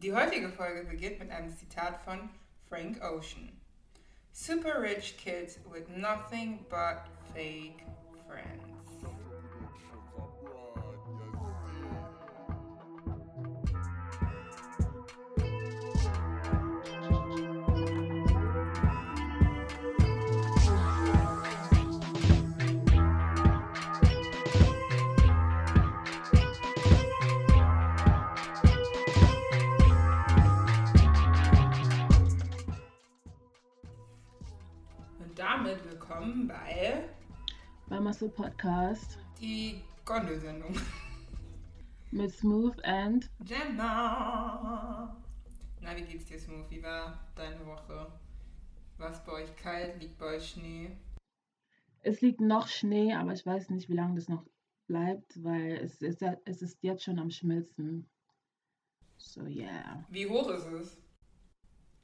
Die heutige Folge beginnt mit einem Zitat von Frank Ocean. Super rich kids with nothing but fake friends. Muscle Podcast die Gondelsendung. mit Smooth and Jenna! Na, wie geht's dir, Smooth? Wie war deine Woche? War es bei euch kalt? Liegt bei euch Schnee? es liegt noch Schnee, aber ich weiß nicht, wie lange das noch bleibt, weil es ist, es ist jetzt schon am Schmelzen. So, yeah. Wie hoch ist es?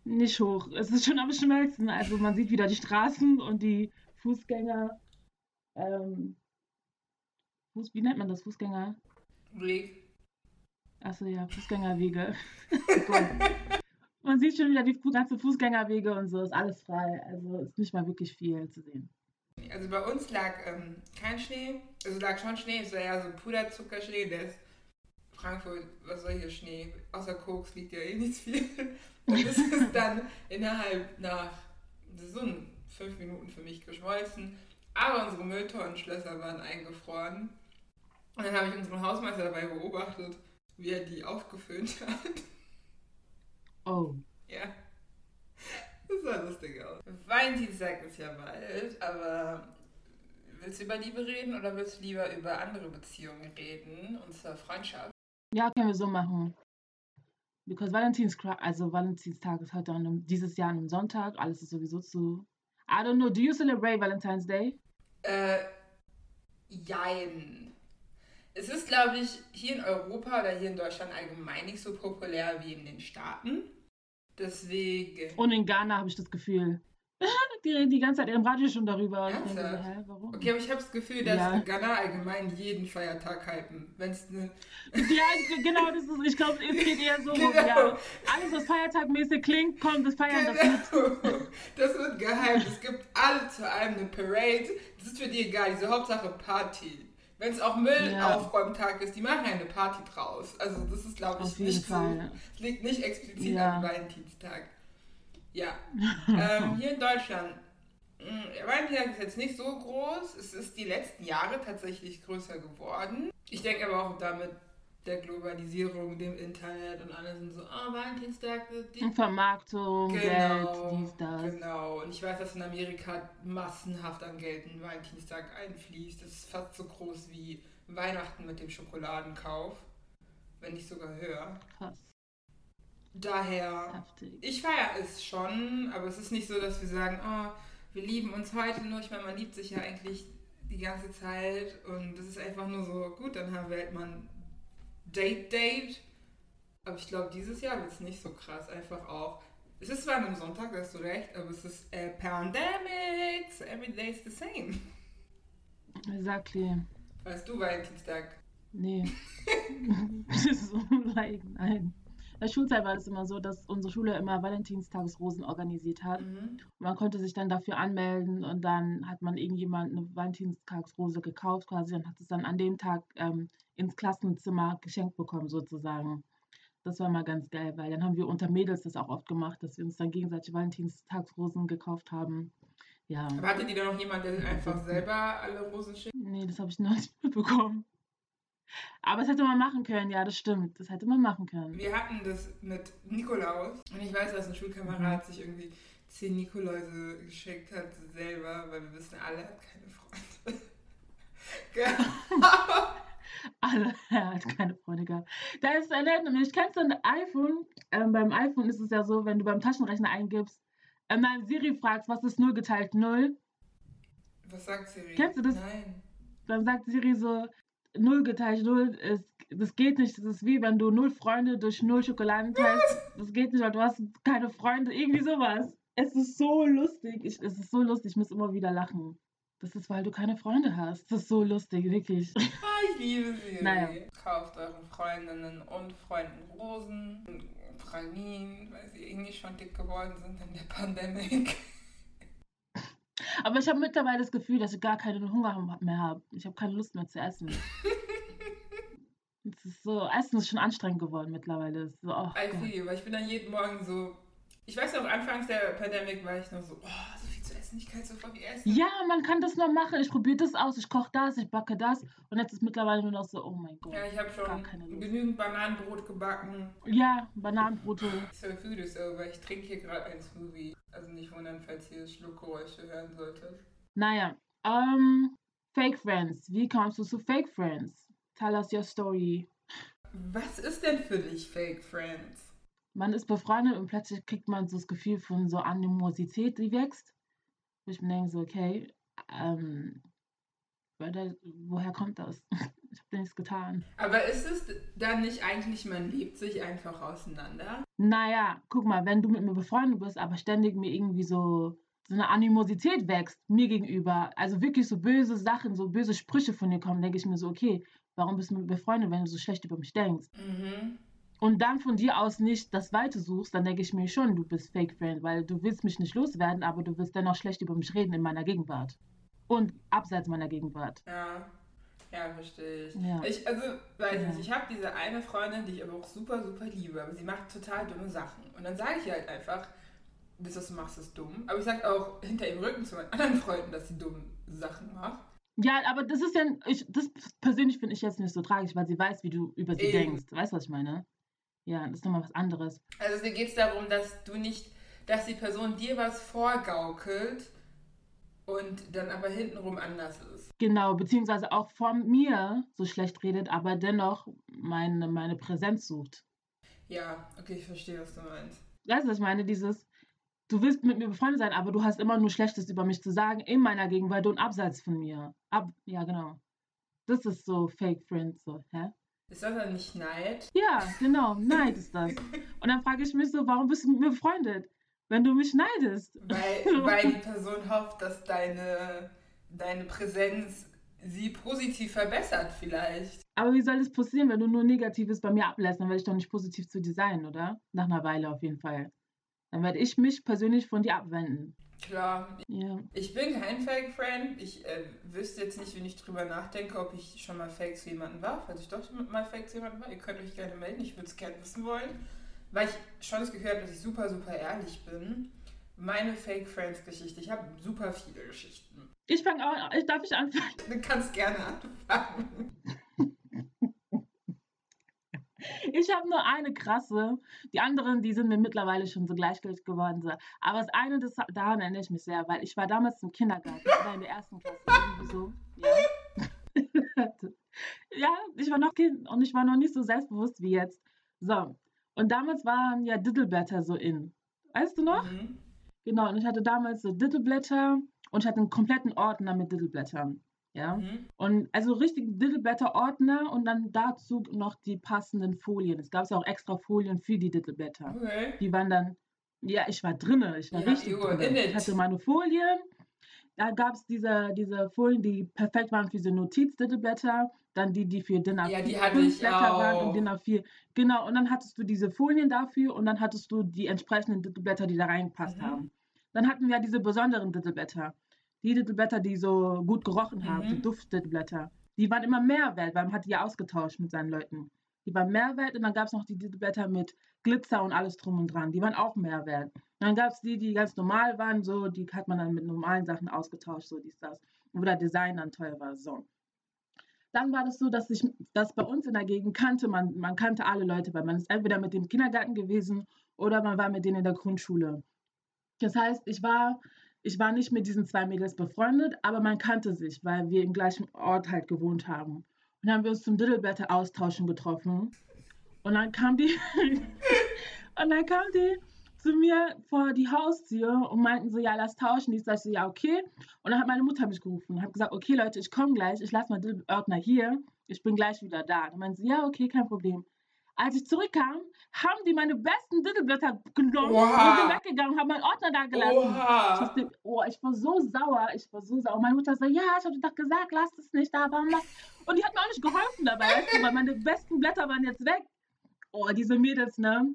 Nicht hoch, es ist schon am Schmelzen. Also man sieht wieder die Straßen und die Fußgänger. Ähm, wie nennt man das? Fußgänger? Weg. Achso, ja, Fußgängerwege. Man sieht schon wieder die ganzen Fußgängerwege und so, ist alles frei. Also ist nicht mal wirklich viel zu sehen. Also bei uns lag ähm, kein Schnee. Also lag schon Schnee, es war eher so Puderzuckerschnee. Der ist Frankfurt, was soll hier Schnee? Außer Koks liegt ja eh nichts viel. Und es ist dann innerhalb nach so fünf Minuten für mich geschmolzen. Aber unsere Mülltonnenschlösser waren eingefroren. Und dann habe ich unseren Hausmeister dabei beobachtet, wie er die aufgefüllt hat. Oh. Ja. Das sah lustig aus. Valentinstag ist ja bald, aber willst du über Liebe reden oder willst du lieber über andere Beziehungen reden? Und zwar Freundschaft. Ja, können wir so machen. Because Valentins, also Valentinstag ist heute an einem, dieses Jahr an einem Sonntag. Alles ist sowieso zu. I don't know. Do you celebrate Valentine's Day? Äh, jein. Es ist, glaube ich, hier in Europa oder hier in Deutschland allgemein nicht so populär wie in den Staaten. Deswegen. Und in Ghana habe ich das Gefühl. Die reden die ganze Zeit im Radio schon darüber. Ich denke hä, warum? Okay, aber ich habe das Gefühl, dass Ja. Ghana allgemein jeden Feiertag halten. Wenn es eine Ja, genau, das ist, ich glaube, es geht eher so. Genau. Ja. Alles, was feiertagmäßig klingt, kommt das Feiern das mit. Genau. Das wird geheim. Es gibt alle zu einem eine Parade. Das ist für die egal. Diese Hauptsache Party. Wenn es auch Müllaufräumtag ist, die machen eine Party draus. Also das ist, glaube ich, nicht Fall. so. Es liegt nicht explizit Ja. am Valentinstag. Ja. ähm, hier in Deutschland. Der Valentinstag ist jetzt nicht so groß. Es ist die letzten Jahre tatsächlich größer geworden. Ich denke aber auch damit der Globalisierung, dem Internet und alle sind so, ah, Valentinstag, die Vermarktung, Genau, Geld, dies, das. genau. Und ich weiß, dass in Amerika massenhaft an Geld in Valentinstag einfließt. Das ist fast so groß wie Weihnachten mit dem Schokoladenkauf, wenn nicht sogar höher. Krass, Daher, heftig. ich feiere es schon, aber es ist nicht so, dass wir sagen, oh, wir lieben uns heute nur. Ich meine, man liebt sich ja eigentlich die ganze Zeit und das ist einfach nur so, gut, dann haben wir halt mal ein Date-Date. Aber ich glaube, dieses Jahr wird es nicht so krass. Einfach auch. Es ist zwar an einem Sonntag, da hast du recht, aber es ist äh, Pandemic, so every day is the same. Exactly. Weißt du, Valentinstag? Nee. das ist so, like, nein. In der Schulzeit war es immer so, dass unsere Schule immer Valentinstagsrosen organisiert hat. Mhm. Man konnte sich dann dafür anmelden und dann hat man irgendjemand eine Valentinstagsrose gekauft quasi und hat es dann an dem Tag ähm, ins Klassenzimmer geschenkt bekommen sozusagen. Das war mal ganz geil, weil dann haben wir unter Mädels das auch oft gemacht, dass wir uns dann gegenseitig Valentinstagsrosen gekauft haben. Ja. Aber hatte die da noch jemand, der einfach selber alle Rosen schickt? Nee, das habe ich noch nicht mitbekommen. Aber das hätte man machen können, ja, das stimmt. Das hätte man machen können. Wir hatten das mit Nikolaus und ich weiß, dass ein Schulkamerad sich irgendwie zehn Nikoläuse geschenkt hat selber, weil wir wissen, alle hat keine Freunde. Genau. Alle, hat keine Freunde gehabt. Da ist erinnert mich, kennst du ein iPhone? Ähm, beim iPhone ist es ja so, wenn du beim Taschenrechner eingibst, ähm, nein, Siri fragst, was ist 0 geteilt 0, Was sagt Siri? Kennst du das? Nein. dann sagt Siri so, 0 geteilt 0, ist, das geht nicht. Das ist wie wenn du 0 Freunde durch 0 Schokoladen teilst. Das geht nicht, weil du hast keine Freunde. Irgendwie sowas. Es ist so lustig. Ich, es ist so lustig. Ich muss immer wieder lachen. Das ist, weil du keine Freunde hast. Das ist so lustig, wirklich. Ich liebe Siri. Naja. Kauft euren Freundinnen und Freunden Rosen. Pralinen, weil sie irgendwie schon dick geworden sind in der Pandemie. Aber ich habe mittlerweile das Gefühl, dass ich gar keinen Hunger mehr habe. Ich habe keine Lust mehr zu essen. es ist so, Essen ist schon anstrengend geworden mittlerweile. So, oh I feel, weil ich bin dann jeden Morgen so. Ich weiß noch, anfangs der Pandemie war ich noch so, oh, so zu essen. Ja, man kann das noch machen. Ich probiere das aus, ich koche das, ich backe das. Und jetzt ist mittlerweile nur noch so, oh mein Gott. Ja, ich habe schon genügend Bananenbrot gebacken. Ja, Bananenbrote. So food is over. Ich trinke hier gerade ein Smoothie. Also nicht wundern, falls ihr Schluckgeräusche hören solltet. Naja, ähm, Fake Friends. Wie kommst du zu Fake Friends? Tell us your story. Was ist denn für dich Fake Friends? Man ist befreundet und plötzlich kriegt man so das Gefühl von so Animosität, die wächst. Wo ich mir denke so, okay, ähm, das, woher kommt das? ich habe nichts getan. Aber ist es dann nicht eigentlich, man lebt sich einfach auseinander? Naja, guck mal, wenn du mit mir befreundet bist, aber ständig mir irgendwie so so eine Animosität wächst mir gegenüber, also wirklich so böse Sachen, so böse Sprüche von dir kommen, denke ich mir so, okay, warum bist du mit mir befreundet, wenn du so schlecht über mich denkst? Mhm. Und dann von dir aus nicht das Weite suchst, dann denke ich mir schon, du bist Fake Friend, weil du willst mich nicht loswerden, aber du willst dennoch schlecht über mich reden in meiner Gegenwart. Und abseits meiner Gegenwart. Ja. Ja, verstehe ich. Ja. ich also, weiß ja. nicht, ich habe diese eine Freundin, die ich aber auch super, super liebe, aber sie macht total dumme Sachen. Und dann sage ich ihr halt einfach, das, was du machst, ist dumm. Aber ich sage auch hinter ihrem Rücken zu meinen anderen Freunden, dass sie dumme Sachen macht. Ja, aber das ist ja, ich, das persönlich finde ich jetzt nicht so tragisch, weil sie weiß, wie du über sie Eben. denkst. Weißt du, was ich meine? Ja, das ist nochmal was anderes. Also dir geht es darum, dass du nicht, dass die Person dir was vorgaukelt und dann aber hintenrum anders ist. Genau, beziehungsweise auch von mir so schlecht redet, aber dennoch meine, meine Präsenz sucht. Ja, okay, ich verstehe, was du meinst. Weißt du, was ich meine? Dieses, du willst mit mir befreundet sein, aber du hast immer nur Schlechtes über mich zu sagen in meiner Gegenwart und abseits von mir. Ab, ja, genau. Das ist so Fake Friends, so, hä? Ist das dann nicht Neid? Ja, genau, Neid ist das. Und dann frage ich mich so, warum bist du mit mir befreundet, wenn du mich neidest? Weil, weil die Person hofft, dass deine, deine Präsenz sie positiv verbessert vielleicht. Aber wie soll das passieren, wenn du nur Negatives bei mir ablässt? Dann werde ich doch nicht positiv zu dir sein, oder? Nach einer Weile auf jeden Fall dann werde ich mich persönlich von dir abwenden. Klar. Ja. Ich bin kein Fake-Friend. Ich äh, wüsste jetzt nicht, wenn ich drüber nachdenke, ob ich schon mal Fake zu jemandem war. Falls ich doch mal Fake zu jemandem war, ihr könnt euch gerne melden. Ich würde es gerne wissen wollen. Weil ich schon das Gefühl habe, dass ich super, super ehrlich bin. Meine Fake-Friends-Geschichte. Ich habe super viele Geschichten. Ich fange auch an. Darf ich anfangen? Du kannst gerne anfangen. Ich habe nur eine krasse. Die anderen, die sind mir mittlerweile schon so gleichgültig geworden. So. Aber das eine, das, daran erinnere ich mich sehr, weil ich war damals im Kindergarten, war in der ersten Klasse. Irgendwie so. Ja. ja, ich war noch Kind und ich war noch nicht so selbstbewusst wie jetzt. So. Und damals waren ja Dittelblätter so in. Weißt du noch? Mhm. Genau, und ich hatte damals so Dittelblätter und ich hatte einen kompletten Ordner mit Dittelblättern. Ja. Mhm. Und also richtig Dittelblätter-Ordner und dann dazu noch die passenden Folien. Es gab ja auch extra Folien für die Dittelblätter. Okay. Die waren dann, ja, ich war drinne, ich war ja, richtig drin. Ich hatte meine Folien. Da gab es diese, diese Folien, die perfekt waren für diese Notiz-Dittelblätter. Dann die, die für DIN A4 ja, die hatte ich auch. waren und DIN A4. Genau, und dann hattest du diese Folien dafür und dann hattest du die entsprechenden Dittelblätter, die da reingepasst mhm. haben. Dann hatten wir diese besonderen Dittelblätter die Dittelblätter, die so gut gerochen haben, mhm. die Duftblätter, die waren immer mehr wert, weil man hat die ja ausgetauscht mit seinen Leuten. Die waren mehr wert und dann gab es noch die Dittelblätter mit Glitzer und alles drum und dran. Die waren auch mehr wert. dann gab es die, die ganz normal waren, so, die hat man dann mit normalen Sachen ausgetauscht, so dies, das. Wo der Design dann teuer war, so. Dann war das so, dass ich das bei uns in der Gegend kannte, man, man kannte alle Leute, weil man ist entweder mit dem Kindergarten gewesen oder man war mit denen in der Grundschule. Das heißt, ich war ich war nicht mit diesen zwei Mädels befreundet, aber man kannte sich, weil wir im gleichen Ort halt gewohnt haben. Und dann haben wir uns zum Diddleblätter austauschen getroffen. Und dann kam die, und dann kam die zu mir vor die Haustür und meinten so, ja, lass tauschen. Ich sagte ja, okay. Und dann hat meine Mutter mich gerufen und hat gesagt, okay, Leute, ich komme gleich, ich lasse meinen Ordner hier, ich bin gleich wieder da. Und meinte sie, ja, okay, kein Problem. Als ich zurückkam, haben die meine besten Dittelblätter genommen wow. und sind weggegangen, haben meinen Ordner da gelassen. Ich, dachte, oh, ich war so sauer, ich war so sauer. Meine Mutter so, ja, ich habe doch gesagt, lass es nicht da, warum lass? Und die hat mir auch nicht geholfen dabei, weißt du, weil meine besten Blätter waren jetzt weg. Oh, diese Mädels, ne?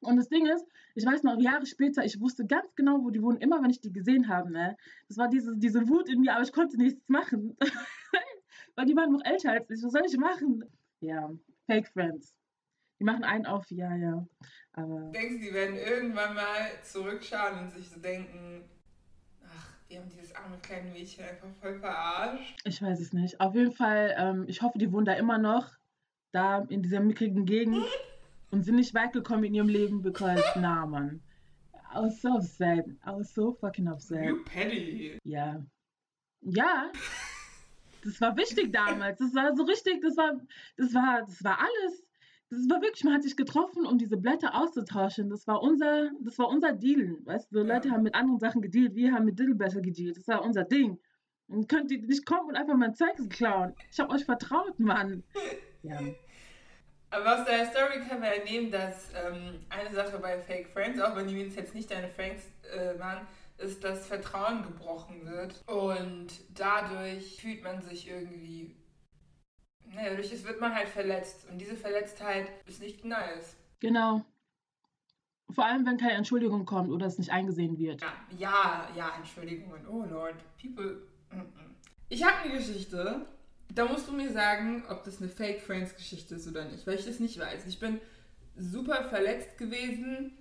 Und das Ding ist, ich weiß noch, Jahre später, ich wusste ganz genau, wo die wohnen, immer wenn ich die gesehen habe. Ne? Das war diese, diese Wut in mir, aber ich konnte nichts machen. Weil die waren noch älter als ich. Was soll ich machen? Ja, Fake Friends. Die machen einen auf, ja, ja. Aber Denkst du, die werden irgendwann mal zurückschauen und sich so denken, ach, die haben dieses arme kleine Mädchen einfach voll verarscht? ich weiß es nicht. Auf jeden Fall, ähm, ich hoffe, die wohnen da immer noch, da in dieser mickrigen Gegend und sind nicht weit gekommen in ihrem Leben, because, nah, Mann. I was so upset. I was so fucking upset. You petty. Ja. Ja. Das war wichtig damals. Das war so richtig, das war, das war, das war alles. Das war wirklich, man hat sich getroffen, um diese Blätter auszutauschen. Das war unser, das war unser Deal. Weißt du, so Ja. Leute haben mit anderen Sachen gedealt, wir haben mit Diddleblätter gedealt. Das war unser Ding. Und könnt ihr nicht kommen und einfach mein Zeug klauen. Ich habe euch vertraut, Mann. Ja. Aber aus der Story kann man ja nehmen, dass ähm, eine Sache bei Fake Friends, auch wenn die Mädels jetzt nicht deine Friends äh, waren, ist, dass Vertrauen gebrochen wird. Und dadurch fühlt man sich irgendwie. Naja, dadurch ist- wird man halt verletzt. Und diese Verletztheit ist nicht nice. Genau. Vor allem, wenn keine Entschuldigung kommt oder es nicht eingesehen wird. Ja, ja, ja, Entschuldigungen. Oh Lord, people. Mm -mm. Ich habe eine Geschichte. Da musst du mir sagen, ob das eine Fake Friends Geschichte ist oder nicht, weil ich das nicht weiß. Ich bin super verletzt gewesen,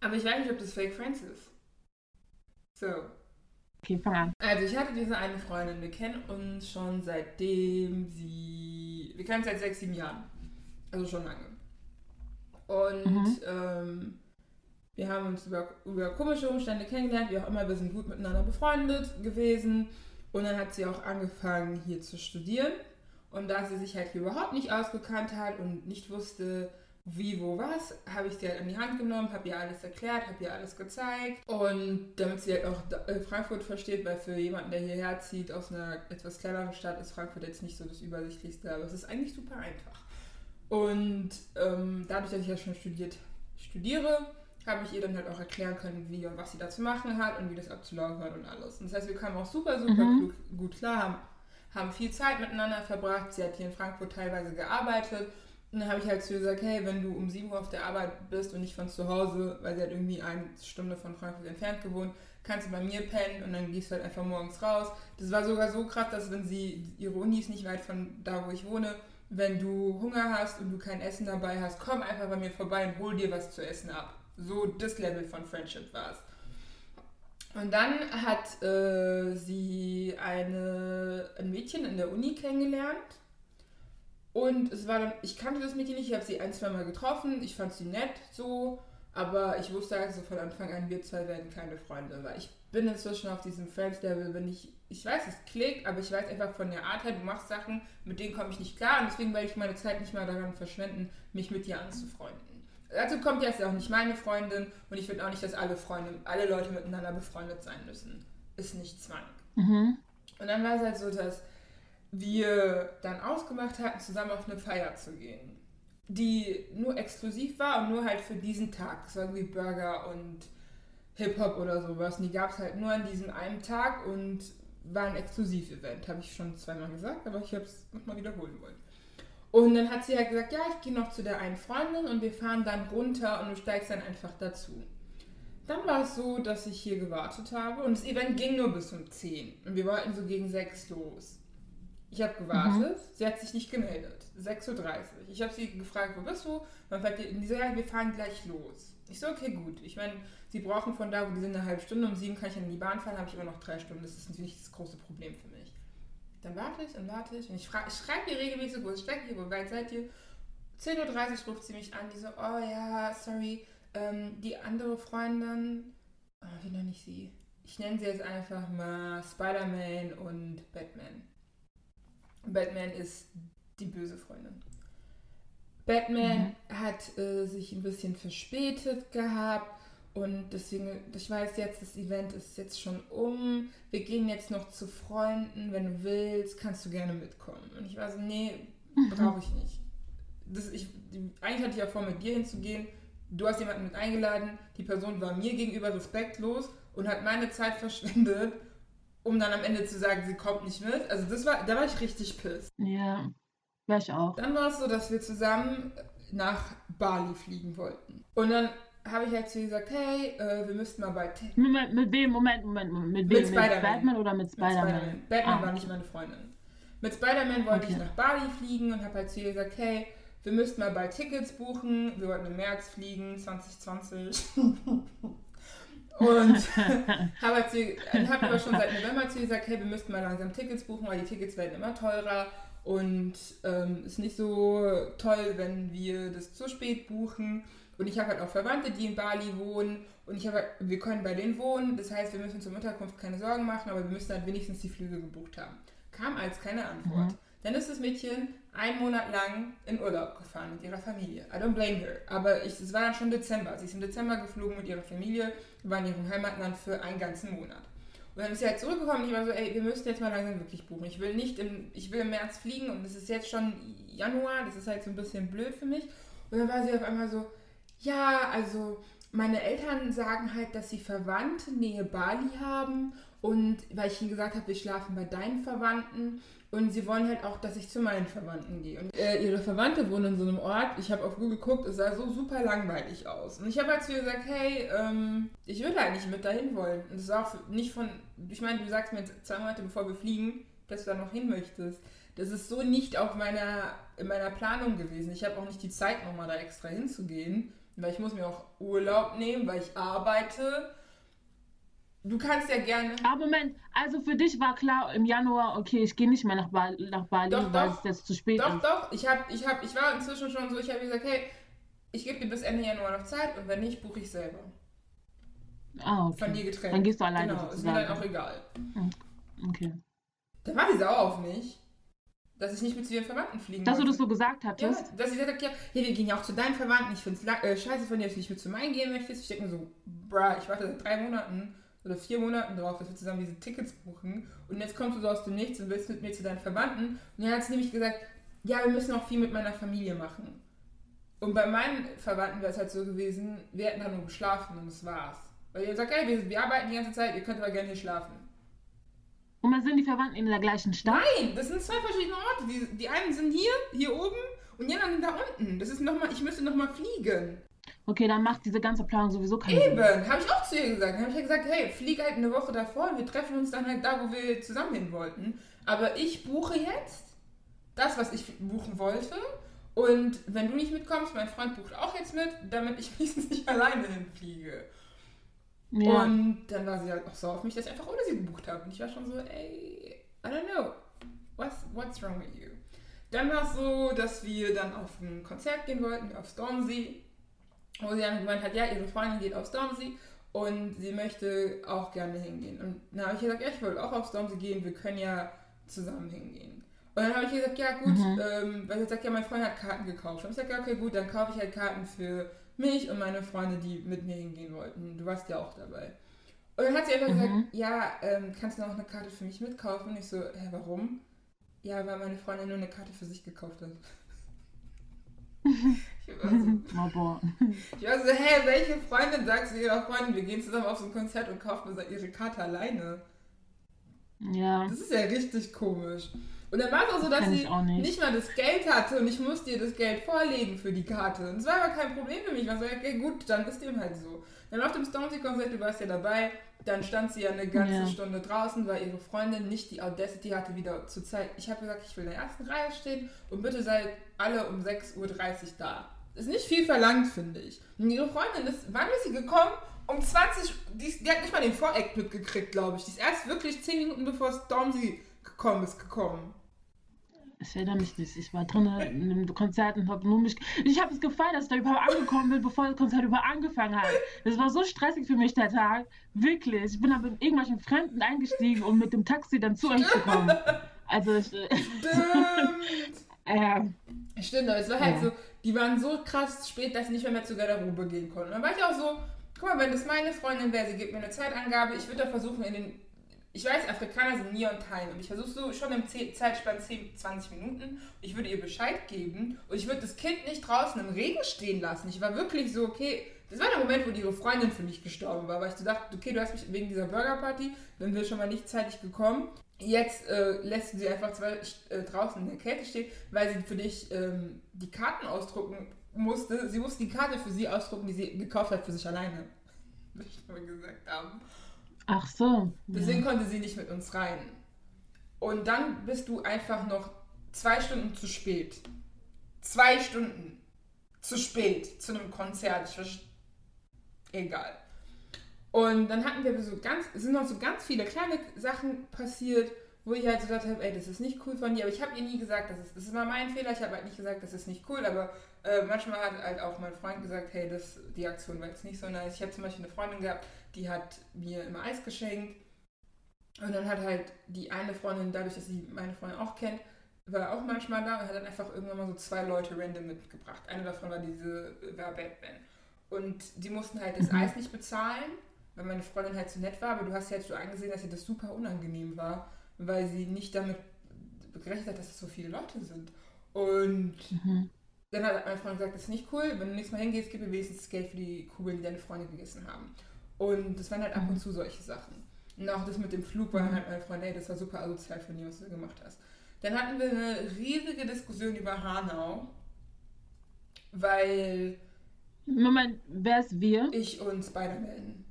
aber ich weiß nicht, ob das Fake Friends ist. So. Okay, fang an. Also ich hatte diese eine Freundin, wir kennen uns schon seitdem sie. Wir kennen uns seit sechs, sieben Jahren. Also schon lange. Und Mhm. ähm, wir haben uns über, über komische Umstände kennengelernt, wie auch immer, wir sind gut miteinander befreundet gewesen. Und dann hat sie auch angefangen hier zu studieren. Und da sie sich halt hier überhaupt nicht ausgekannt hat und nicht wusste, wie, wo, was, habe ich sie halt an die Hand genommen, habe ihr alles erklärt, habe ihr alles gezeigt. Und damit sie halt auch äh, Frankfurt versteht, weil für jemanden, der hierher zieht aus einer etwas kleineren Stadt, ist Frankfurt jetzt nicht so das Übersichtlichste, aber es ist eigentlich super einfach. Und ähm, dadurch, dass ich ja schon studiert, studiere, habe ich ihr dann halt auch erklären können, wie und was sie da zu machen hat und wie das abzulaufen hat und alles. Und das heißt, wir kamen auch super, super Mhm. gut klar, haben, haben viel Zeit miteinander verbracht. Sie hat hier in Frankfurt teilweise gearbeitet. Dann habe ich halt zu ihr gesagt, hey, wenn du um 7 Uhr auf der Arbeit bist und nicht von zu Hause, weil sie hat irgendwie eine Stunde von Frankfurt entfernt gewohnt, kannst du bei mir pennen und dann gehst du halt einfach morgens raus. Das war sogar so krass, dass wenn sie, ihre Uni ist nicht weit von da, wo ich wohne, wenn du Hunger hast und du kein Essen dabei hast, komm einfach bei mir vorbei und hol dir was zu essen ab. So das Level von Friendship war es. Und dann hat äh, sie eine, ein Mädchen in der Uni kennengelernt. Und es war dann, ich kannte das Mädchen nicht, ich habe sie ein, zwei Mal getroffen, ich fand sie nett so, aber ich wusste also von Anfang an, wir zwei werden keine Freunde, weil ich bin inzwischen auf diesem Friends-Level, wenn ich, ich weiß, es klickt, aber ich weiß einfach von der Art her, du machst Sachen, mit denen komme ich nicht klar und deswegen werde ich meine Zeit nicht mal daran verschwenden, mich mit dir anzufreunden. Dazu kommt jetzt auch nicht meine Freundin und ich finde auch nicht, dass alle Freunde, alle Leute miteinander befreundet sein müssen. Ist nicht Zwang. Mhm. Und dann war es halt so, dass wir dann ausgemacht hatten, zusammen auf eine Feier zu gehen, die nur exklusiv war und nur halt für diesen Tag. Das war irgendwie Burger und Hip-Hop oder sowas. Und die gab es halt nur an diesem einen Tag und war ein Exklusiv-Event. Habe ich schon zweimal gesagt, aber ich habe es nochmal wiederholen wollen. Und dann hat sie halt gesagt, ja, ich gehe noch zu der einen Freundin und wir fahren dann runter und du steigst dann einfach dazu. Dann war es so, dass ich hier gewartet habe und das Event ging nur bis um 10 und wir wollten so gegen 6 los. Ich habe gewartet, sie hat sich nicht gemeldet. 6.30 Uhr. Ich habe sie gefragt, wo bist du? Dann sagt so, ja, wir fahren gleich los. Ich so, okay, gut. Ich meine, sie brauchen von da, wo die sind, eine halbe Stunde. Um sieben kann ich in die Bahn fahren, habe ich immer noch drei Stunden. Das ist natürlich das große Problem für mich. Dann warte ich und warte ich und ich, ich schreibe ihr regelmäßig, wo ist Jackie, wo weit seid ihr? 10.30 Uhr ruft sie mich an, die so, oh ja, sorry, ähm, die andere Freundin, oh, wie nenne ich sie? Ich nenne sie jetzt einfach mal Spider-Man und Batman. Batman ist die böse Freundin. Batman hat äh, sich ein bisschen verspätet gehabt und deswegen, ich weiß jetzt, das Event ist jetzt schon um. Wir gehen jetzt noch zu Freunden. Wenn du willst, kannst du gerne mitkommen. Und ich war so, nee, brauche ich nicht. Das, ich, eigentlich hatte ich ja vor, mit dir hinzugehen. Du hast jemanden mit eingeladen. Die Person war mir gegenüber respektlos und hat meine Zeit verschwendet, um dann am Ende zu sagen, sie kommt nicht mit. Also das war, da war ich richtig piss. Ja, wäre ich auch. Dann war es so, dass wir zusammen nach Bali fliegen wollten. Und dann habe ich halt zu ihr gesagt, hey, äh, wir müssten mal bei... Mit, mit wem? Moment, Moment, Moment. Mit wem? Mit, Spider mit Batman oder mit Spider-Man? Spider Batman ah. war nicht meine Freundin. Mit Spider-Man wollte okay. ich nach Bali fliegen und habe halt zu ihr gesagt, hey, wir müssten mal bei Tickets buchen. Wir wollten im März fliegen, 2020. und habe halt aber schon seit November zu ihr gesagt, hey, wir müssten mal langsam Tickets buchen, weil die Tickets werden immer teurer. Und ähm, ist nicht so toll, wenn wir das zu spät buchen. Und ich habe halt auch Verwandte, die in Bali wohnen. Und ich habe halt, wir können bei denen wohnen. Das heißt, wir müssen zur Unterkunft keine Sorgen machen, aber wir müssen halt wenigstens die Flüge gebucht haben. Kam als keine Antwort. Mhm. Dann ist das Mädchen einen Monat lang in Urlaub gefahren mit ihrer Familie. I don't blame her. Aber es war dann schon Dezember. Sie ist im Dezember geflogen mit ihrer Familie, war in ihrem Heimatland für einen ganzen Monat. Und dann ist sie halt zurückgekommen und ich war so, ey, wir müssen jetzt mal langsam wirklich buchen. Ich will nicht im, ich will im März fliegen und es ist jetzt schon Januar, das ist halt so ein bisschen blöd für mich. Und dann war sie auf einmal so, ja, also meine Eltern sagen halt, dass sie Verwandte Nähe Bali haben und weil ich ihnen gesagt habe, wir schlafen bei deinen Verwandten und sie wollen halt auch, dass ich zu meinen Verwandten gehe. Und äh, ihre Verwandte wohnen in so einem Ort. Ich habe auf Google geguckt, es sah so super langweilig aus. Und ich habe halt zu ihr gesagt, hey, ähm, ich würde halt nicht mit dahin wollen. Und das ist auch nicht von, ich meine, du sagst mir zwei Monate bevor wir fliegen, dass du da noch hin möchtest. Das ist so nicht auf meiner, in meiner Planung gewesen. Ich habe auch nicht die Zeit, nochmal da extra hinzugehen, weil ich muss mir auch Urlaub nehmen, weil ich arbeite Du kannst ja gerne. Aber Moment, also für dich war klar im Januar, okay, ich gehe nicht mehr nach, ba nach Bali, doch, weil doch. es jetzt zu spät doch, ist. Doch, doch, ich, hab, ich, hab, ich war inzwischen schon so, ich habe gesagt, hey, ich gebe dir bis Ende Januar noch Zeit und wenn nicht, buche ich selber. Ah, okay. Von dir getrennt. Dann gehst du alleine. Genau, ist mir dann auch egal. Hm, okay. Dann war die sauer auf mich, dass ich nicht mit zu ihren Verwandten fliegen Dass wollte. du das so gesagt hattest? Ja, dass ich gesagt habe, ja, ja, wir gehen ja auch zu deinen Verwandten. Ich finde es äh, scheiße von dir, dass du nicht mit zu meinen gehen möchtest. Ich denke mir so, bruh, ich warte seit drei Monaten oder vier Monaten drauf, dass wir zusammen diese Tickets buchen. Und jetzt kommst du so aus dem Nichts und willst mit mir zu deinen Verwandten. Und er hat es nämlich gesagt, ja, wir müssen auch viel mit meiner Familie machen. Und bei meinen Verwandten wäre es halt so gewesen, wir hätten da nur geschlafen und das war's. Weil ihr sagt, hey, wir, wir arbeiten die ganze Zeit, ihr könnt aber gerne hier schlafen. Und dann sind die Verwandten in der gleichen Stadt? Nein, das sind zwei verschiedene Orte. Die, die einen sind hier, hier oben und die anderen sind da unten. Das ist nochmal, ich müsste nochmal fliegen. Okay, dann macht diese ganze Planung sowieso keinen Eben, Sinn. habe ich auch zu ihr gesagt. Habe ich ja gesagt, hey, flieg halt eine Woche davor und wir treffen uns dann halt da, wo wir zusammen hin wollten. Aber ich buche jetzt das, was ich buchen wollte. Und wenn du nicht mitkommst, mein Freund bucht auch jetzt mit, damit ich wenigstens nicht alleine hinfliege. Ja. Und dann war sie halt auch so auf mich, dass ich einfach ohne sie gebucht habe. Und ich war schon so, ey, I don't know. What's, what's wrong with you? Dann war es so, dass wir dann auf ein Konzert gehen wollten, auf Stormsee wo sie dann gemeint hat, ja, ihre Freundin geht auf Stormsee und sie möchte auch gerne hingehen. Und dann habe ich gesagt, ja, ich wollte auch auf Stormsee gehen, wir können ja zusammen hingehen. Und dann habe ich gesagt, ja gut, mhm. ähm, weil sie sagt, ja, mein Freund hat Karten gekauft. Und ich gesagt, ja, okay, gut, dann kaufe ich halt Karten für mich und meine Freunde, die mit mir hingehen wollten. Du warst ja auch dabei. Und dann hat sie einfach mhm. gesagt, ja, ähm, kannst du noch eine Karte für mich mitkaufen? Und ich so, hä, warum? Ja, weil meine Freundin nur eine Karte für sich gekauft hat. Ich war, so, ich war so, hä, welche Freundin sagt zu ihrer Freundin, wir gehen zusammen auf so ein Konzert und kaufen ihre Karte alleine? Ja. Das ist ja richtig komisch. Und dann war es auch so, dass sie nicht. nicht. mal das Geld hatte und ich musste ihr das Geld vorlegen für die Karte. Und es war aber kein Problem für mich. Ich war so, okay, gut, dann ist dem halt so. Dann auf dem Stormzy-Konzert, du warst ja dabei, dann stand sie ja eine ganze ja. Stunde draußen, weil ihre Freundin nicht die Audacity hatte, wieder zu zeigen. Ich habe gesagt, ich will in der ersten Reihe stehen und bitte seid alle um 6.30 Uhr da. Ist nicht viel verlangt, finde ich. Und ihre Freundin ist, wann ist sie gekommen? Um 20, die, die hat nicht mal den Voreck mitgekriegt, glaube ich. Die ist erst wirklich 10 Minuten bevor Stormzy gekommen ist, gekommen. Ich erinnere mich nicht. Ich war drin in einem Konzert und habe nur mich. Ich habe es gefeiert, dass ich da überhaupt angekommen bin, bevor das Konzert überhaupt angefangen hat. Das war so stressig für mich der Tag. Wirklich. Ich bin dann mit irgendwelchen Fremden eingestiegen und mit dem Taxi dann zu euch gekommen. Also ich. Äh, Stimmt. Stimmt, aber es war halt ja. so, die waren so krass spät, dass sie nicht mehr, mehr zu Garderobe gehen konnten. Dann war ich auch so, guck mal, wenn das meine Freundin wäre, sie gibt mir eine Zeitangabe, ich würde da versuchen, in den ich weiß, Afrikaner sind nie on time und ich versuche so schon im Zeitspann 10, 20 Minuten. Ich würde ihr Bescheid geben und ich würde das Kind nicht draußen im Regen stehen lassen. Ich war wirklich so, okay, das war der Moment, wo ihre Freundin für mich gestorben war, weil ich so dachte, okay, du hast mich wegen dieser Burgerparty, wenn wir schon mal nicht zeitig gekommen. Jetzt äh, lässt du sie einfach zwei, äh, draußen in der Kälte stehen, weil sie für dich ähm, die Karten ausdrucken musste, sie musste die Karte für sie ausdrucken, die sie gekauft hat für sich alleine. Wie wir gesagt haben. Ach so. Deswegen ja. konnte sie nicht mit uns rein. Und dann bist du einfach noch zwei Stunden zu spät. Zwei Stunden zu spät zu einem Konzert. Egal. Und dann hatten wir so ganz, sind noch so ganz viele kleine Sachen passiert, wo ich halt so gedacht habe, ey, das ist nicht cool von dir. Aber ich habe ihr nie gesagt, das ist, das ist mal mein Fehler. Ich habe halt nicht gesagt, das ist nicht cool. Aber äh, manchmal hat halt auch mein Freund gesagt, hey, das, die Aktion war jetzt nicht so nice. Ich habe zum Beispiel eine Freundin gehabt, die hat mir immer Eis geschenkt. Und dann hat halt die eine Freundin, dadurch, dass sie meine Freundin auch kennt, war auch manchmal da und hat dann einfach irgendwann mal so zwei Leute random mitgebracht. Eine davon war diese, war Batman. Und die mussten halt das mhm. Eis nicht bezahlen, weil meine Freundin halt so nett war, aber du hast ja jetzt so angesehen, dass ihr das super unangenehm war, weil sie nicht damit gerechnet hat, dass es so viele Leute sind. Und mhm. dann hat meine Freundin gesagt, das ist nicht cool, wenn du nächstes Mal hingehst, gib mir wenigstens das Geld für die Kugeln, die deine Freunde gegessen haben. Und das waren halt ab und mhm. zu solche Sachen. Und auch das mit dem Flug war halt meine Freundin, ey, das war super asozial von dir, was du gemacht hast. Dann hatten wir eine riesige Diskussion über Hanau, weil. Moment, wer ist wir? Ich und Spider-Man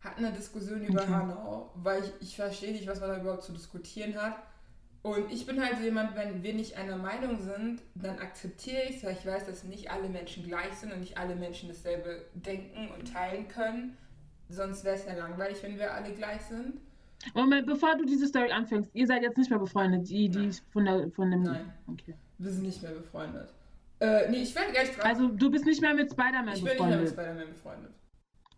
hatten eine Diskussion über okay. Hanau, weil ich, ich verstehe nicht, was man da überhaupt zu diskutieren hat. Und ich bin halt so jemand, wenn wir nicht einer Meinung sind, dann akzeptiere ich es, weil ich weiß, dass nicht alle Menschen gleich sind und nicht alle Menschen dasselbe denken und teilen können. Sonst wäre es ja langweilig, wenn wir alle gleich sind. Moment, bevor du diese Story anfängst, ihr seid jetzt nicht mehr befreundet, die, die von, der, von dem. Nein. Okay. Wir sind nicht mehr befreundet. Äh, nee, ich werde gleich dran. Also, du bist nicht mehr mit Spider-Man befreundet. Ich bin nicht mehr mit Spider-Man befreundet.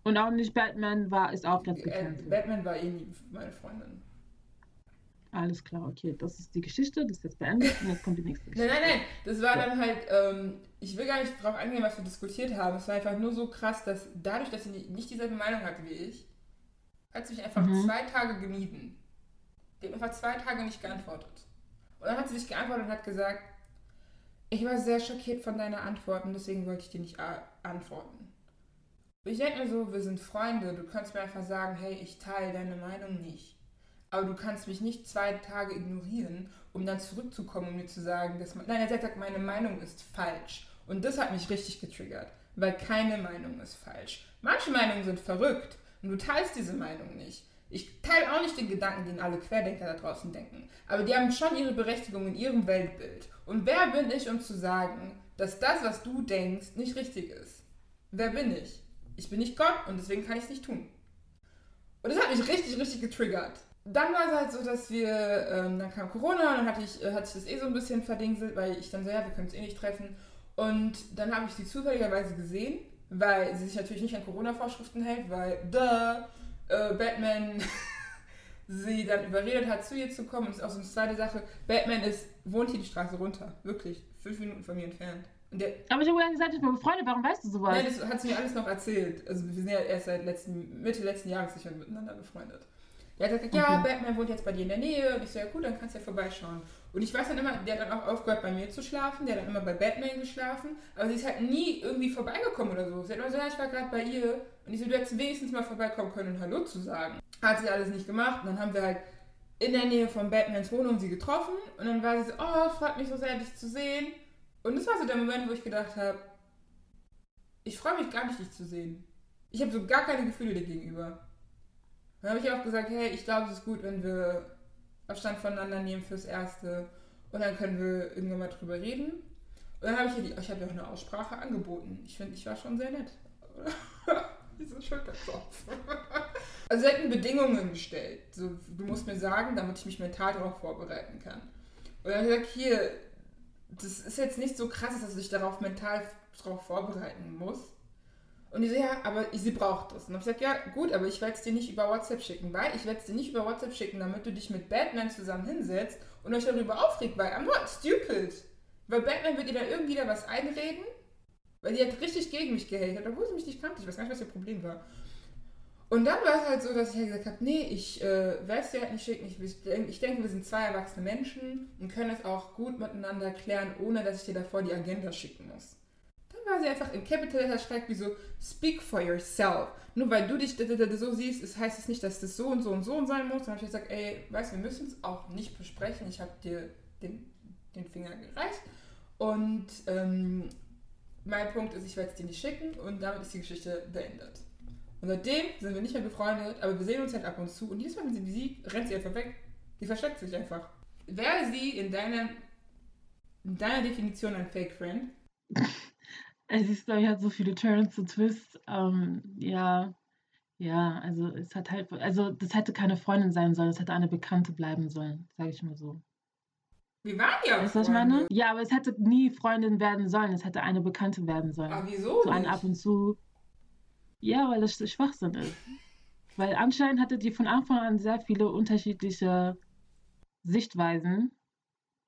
Und auch nicht Batman war, ist auch jetzt bekannt. Äh, Batman war eh nie meine Freundin. Alles klar, okay. Das ist die Geschichte, das ist jetzt beendet und jetzt kommt die nächste Geschichte. Nein, nein, nein. Das war dann halt, ähm, ich will gar nicht drauf eingehen, was wir diskutiert haben. Es war einfach nur so krass, dass dadurch, dass sie nicht dieselbe Meinung hatte wie ich, hat sie mich einfach mhm. zwei Tage gemieden. Die hat einfach zwei Tage nicht geantwortet. Und dann hat sie sich geantwortet und hat gesagt, ich war sehr schockiert von deiner Antwort und deswegen wollte ich dir nicht antworten. Ich denke mir so, wir sind Freunde, du kannst mir einfach sagen, hey, ich teile deine Meinung nicht. Aber du kannst mich nicht zwei Tage ignorieren, um dann zurückzukommen und um mir zu sagen, dass man, nein, er sagt, meine Meinung ist falsch. Und das hat mich richtig getriggert, weil keine Meinung ist falsch. Manche Meinungen sind verrückt und du teilst diese Meinung nicht. Ich teile auch nicht den Gedanken, den alle Querdenker da draußen denken. Aber die haben schon ihre Berechtigung in ihrem Weltbild. Und wer bin ich, um zu sagen, dass das, was du denkst, nicht richtig ist? Wer bin ich? Ich bin nicht Gott und deswegen kann ich es nicht tun. Und das hat mich richtig, richtig getriggert. Dann war es halt so, dass wir, ähm, dann kam Corona und dann hatte ich, äh, hat sich das eh so ein bisschen verdingselt, weil ich dann so, ja, wir können uns eh nicht treffen. Und dann habe ich sie zufälligerweise gesehen, weil sie sich natürlich nicht an Corona-Vorschriften hält, weil, duh, äh, Batman sie dann überredet hat, zu ihr zu kommen. Und das ist auch so eine zweite Sache. Batman ist, wohnt hier die Straße runter. Wirklich. Fünf Minuten von mir entfernt. Der, aber ich habe ja gesagt, ich bin befreundet. Warum weißt du sowas? Nein, das hat sie mir alles noch erzählt. Also wir sind ja erst seit letzten, Mitte letzten Jahres sicher miteinander befreundet. Der hat gesagt, ja, Batman wohnt jetzt bei dir in der Nähe. Und ich so, ja gut, dann kannst du ja vorbeischauen. Und ich weiß dann immer, der hat dann auch aufgehört bei mir zu schlafen. Der hat dann immer bei Batman geschlafen. Aber sie ist halt nie irgendwie vorbeigekommen oder so. Sie hat immer so, ja, ich war gerade bei ihr. Und ich so, du hättest wenigstens mal vorbeikommen können und Hallo zu sagen. Hat sie alles nicht gemacht. Und dann haben wir halt in der Nähe von Batmans Wohnung sie getroffen. Und dann war sie so, oh, freut mich so sehr, dich zu sehen. Und das war so der Moment, wo ich gedacht habe, ich freue mich gar nicht, dich zu sehen. Ich habe so gar keine Gefühle dir gegenüber. Dann habe ich auch gesagt, hey, ich glaube, es ist gut, wenn wir Abstand voneinander nehmen fürs Erste. Und dann können wir irgendwann mal drüber reden. Und dann habe ich ihr die, ich habe ja auch eine Aussprache angeboten. Ich finde, ich war schon sehr nett. Diese Schulterklopf. also sie hätten Bedingungen gestellt. So, du musst mir sagen, damit ich mich mental darauf vorbereiten kann. Und dann habe ich gesagt, hier, das ist jetzt nicht so krass, dass ich darauf mental darauf vorbereiten muss. Und die so, ja, aber sie braucht das. Und dann habe ich gesagt, ja, gut, aber ich werde es dir nicht über WhatsApp schicken, weil ich werde es dir nicht über WhatsApp schicken, damit du dich mit Batman zusammen hinsetzt und euch darüber aufregt, weil I'm not stupid. Weil Batman wird ihr dann irgendwie da was einreden, weil die hat richtig gegen mich gehatet, obwohl sie mich nicht kannte. Ich weiß gar nicht, was ihr Problem war. Und dann war es halt so, dass ich halt gesagt habe, nee, ich äh, werde es dir halt nicht schicken. Ich, ich, denke, wir sind zwei erwachsene Menschen und können es auch gut miteinander klären, ohne dass ich dir davor die Agenda schicken muss. War sie einfach in Capital Letter schreibt wie so, speak for yourself. Nur weil du dich so siehst, heißt es nicht, dass das so und so und so sein muss. Dann habe ich gesagt, ey, weißt du, wir müssen es auch nicht besprechen. Ich habe dir den, den Finger gereicht. Und ähm, mein Punkt ist, ich werde es dir nicht schicken und damit ist die Geschichte beendet. Und seitdem sind wir nicht mehr befreundet, aber wir sehen uns halt ab und zu. Und jedes Mal, wenn sie sieht, rennt sie einfach weg. Die versteckt sich einfach. Wäre sie in deiner, in deiner Definition ein Fake Friend? Es ist, glaube ich, hat so viele Turns und Twists. Ähm, ja, ja, also es hat halt, also das hätte keine Freundin sein sollen, es hätte eine Bekannte bleiben sollen, sage ich mal so. Wir waren ja Weißt du, was ich meine? Ja, aber es hätte nie Freundin werden sollen, es hätte eine Bekannte werden sollen. Aber wieso So ein ab und zu. Ja, weil das Schwachsinn ist. Weil anscheinend hatte die von Anfang an sehr viele unterschiedliche Sichtweisen,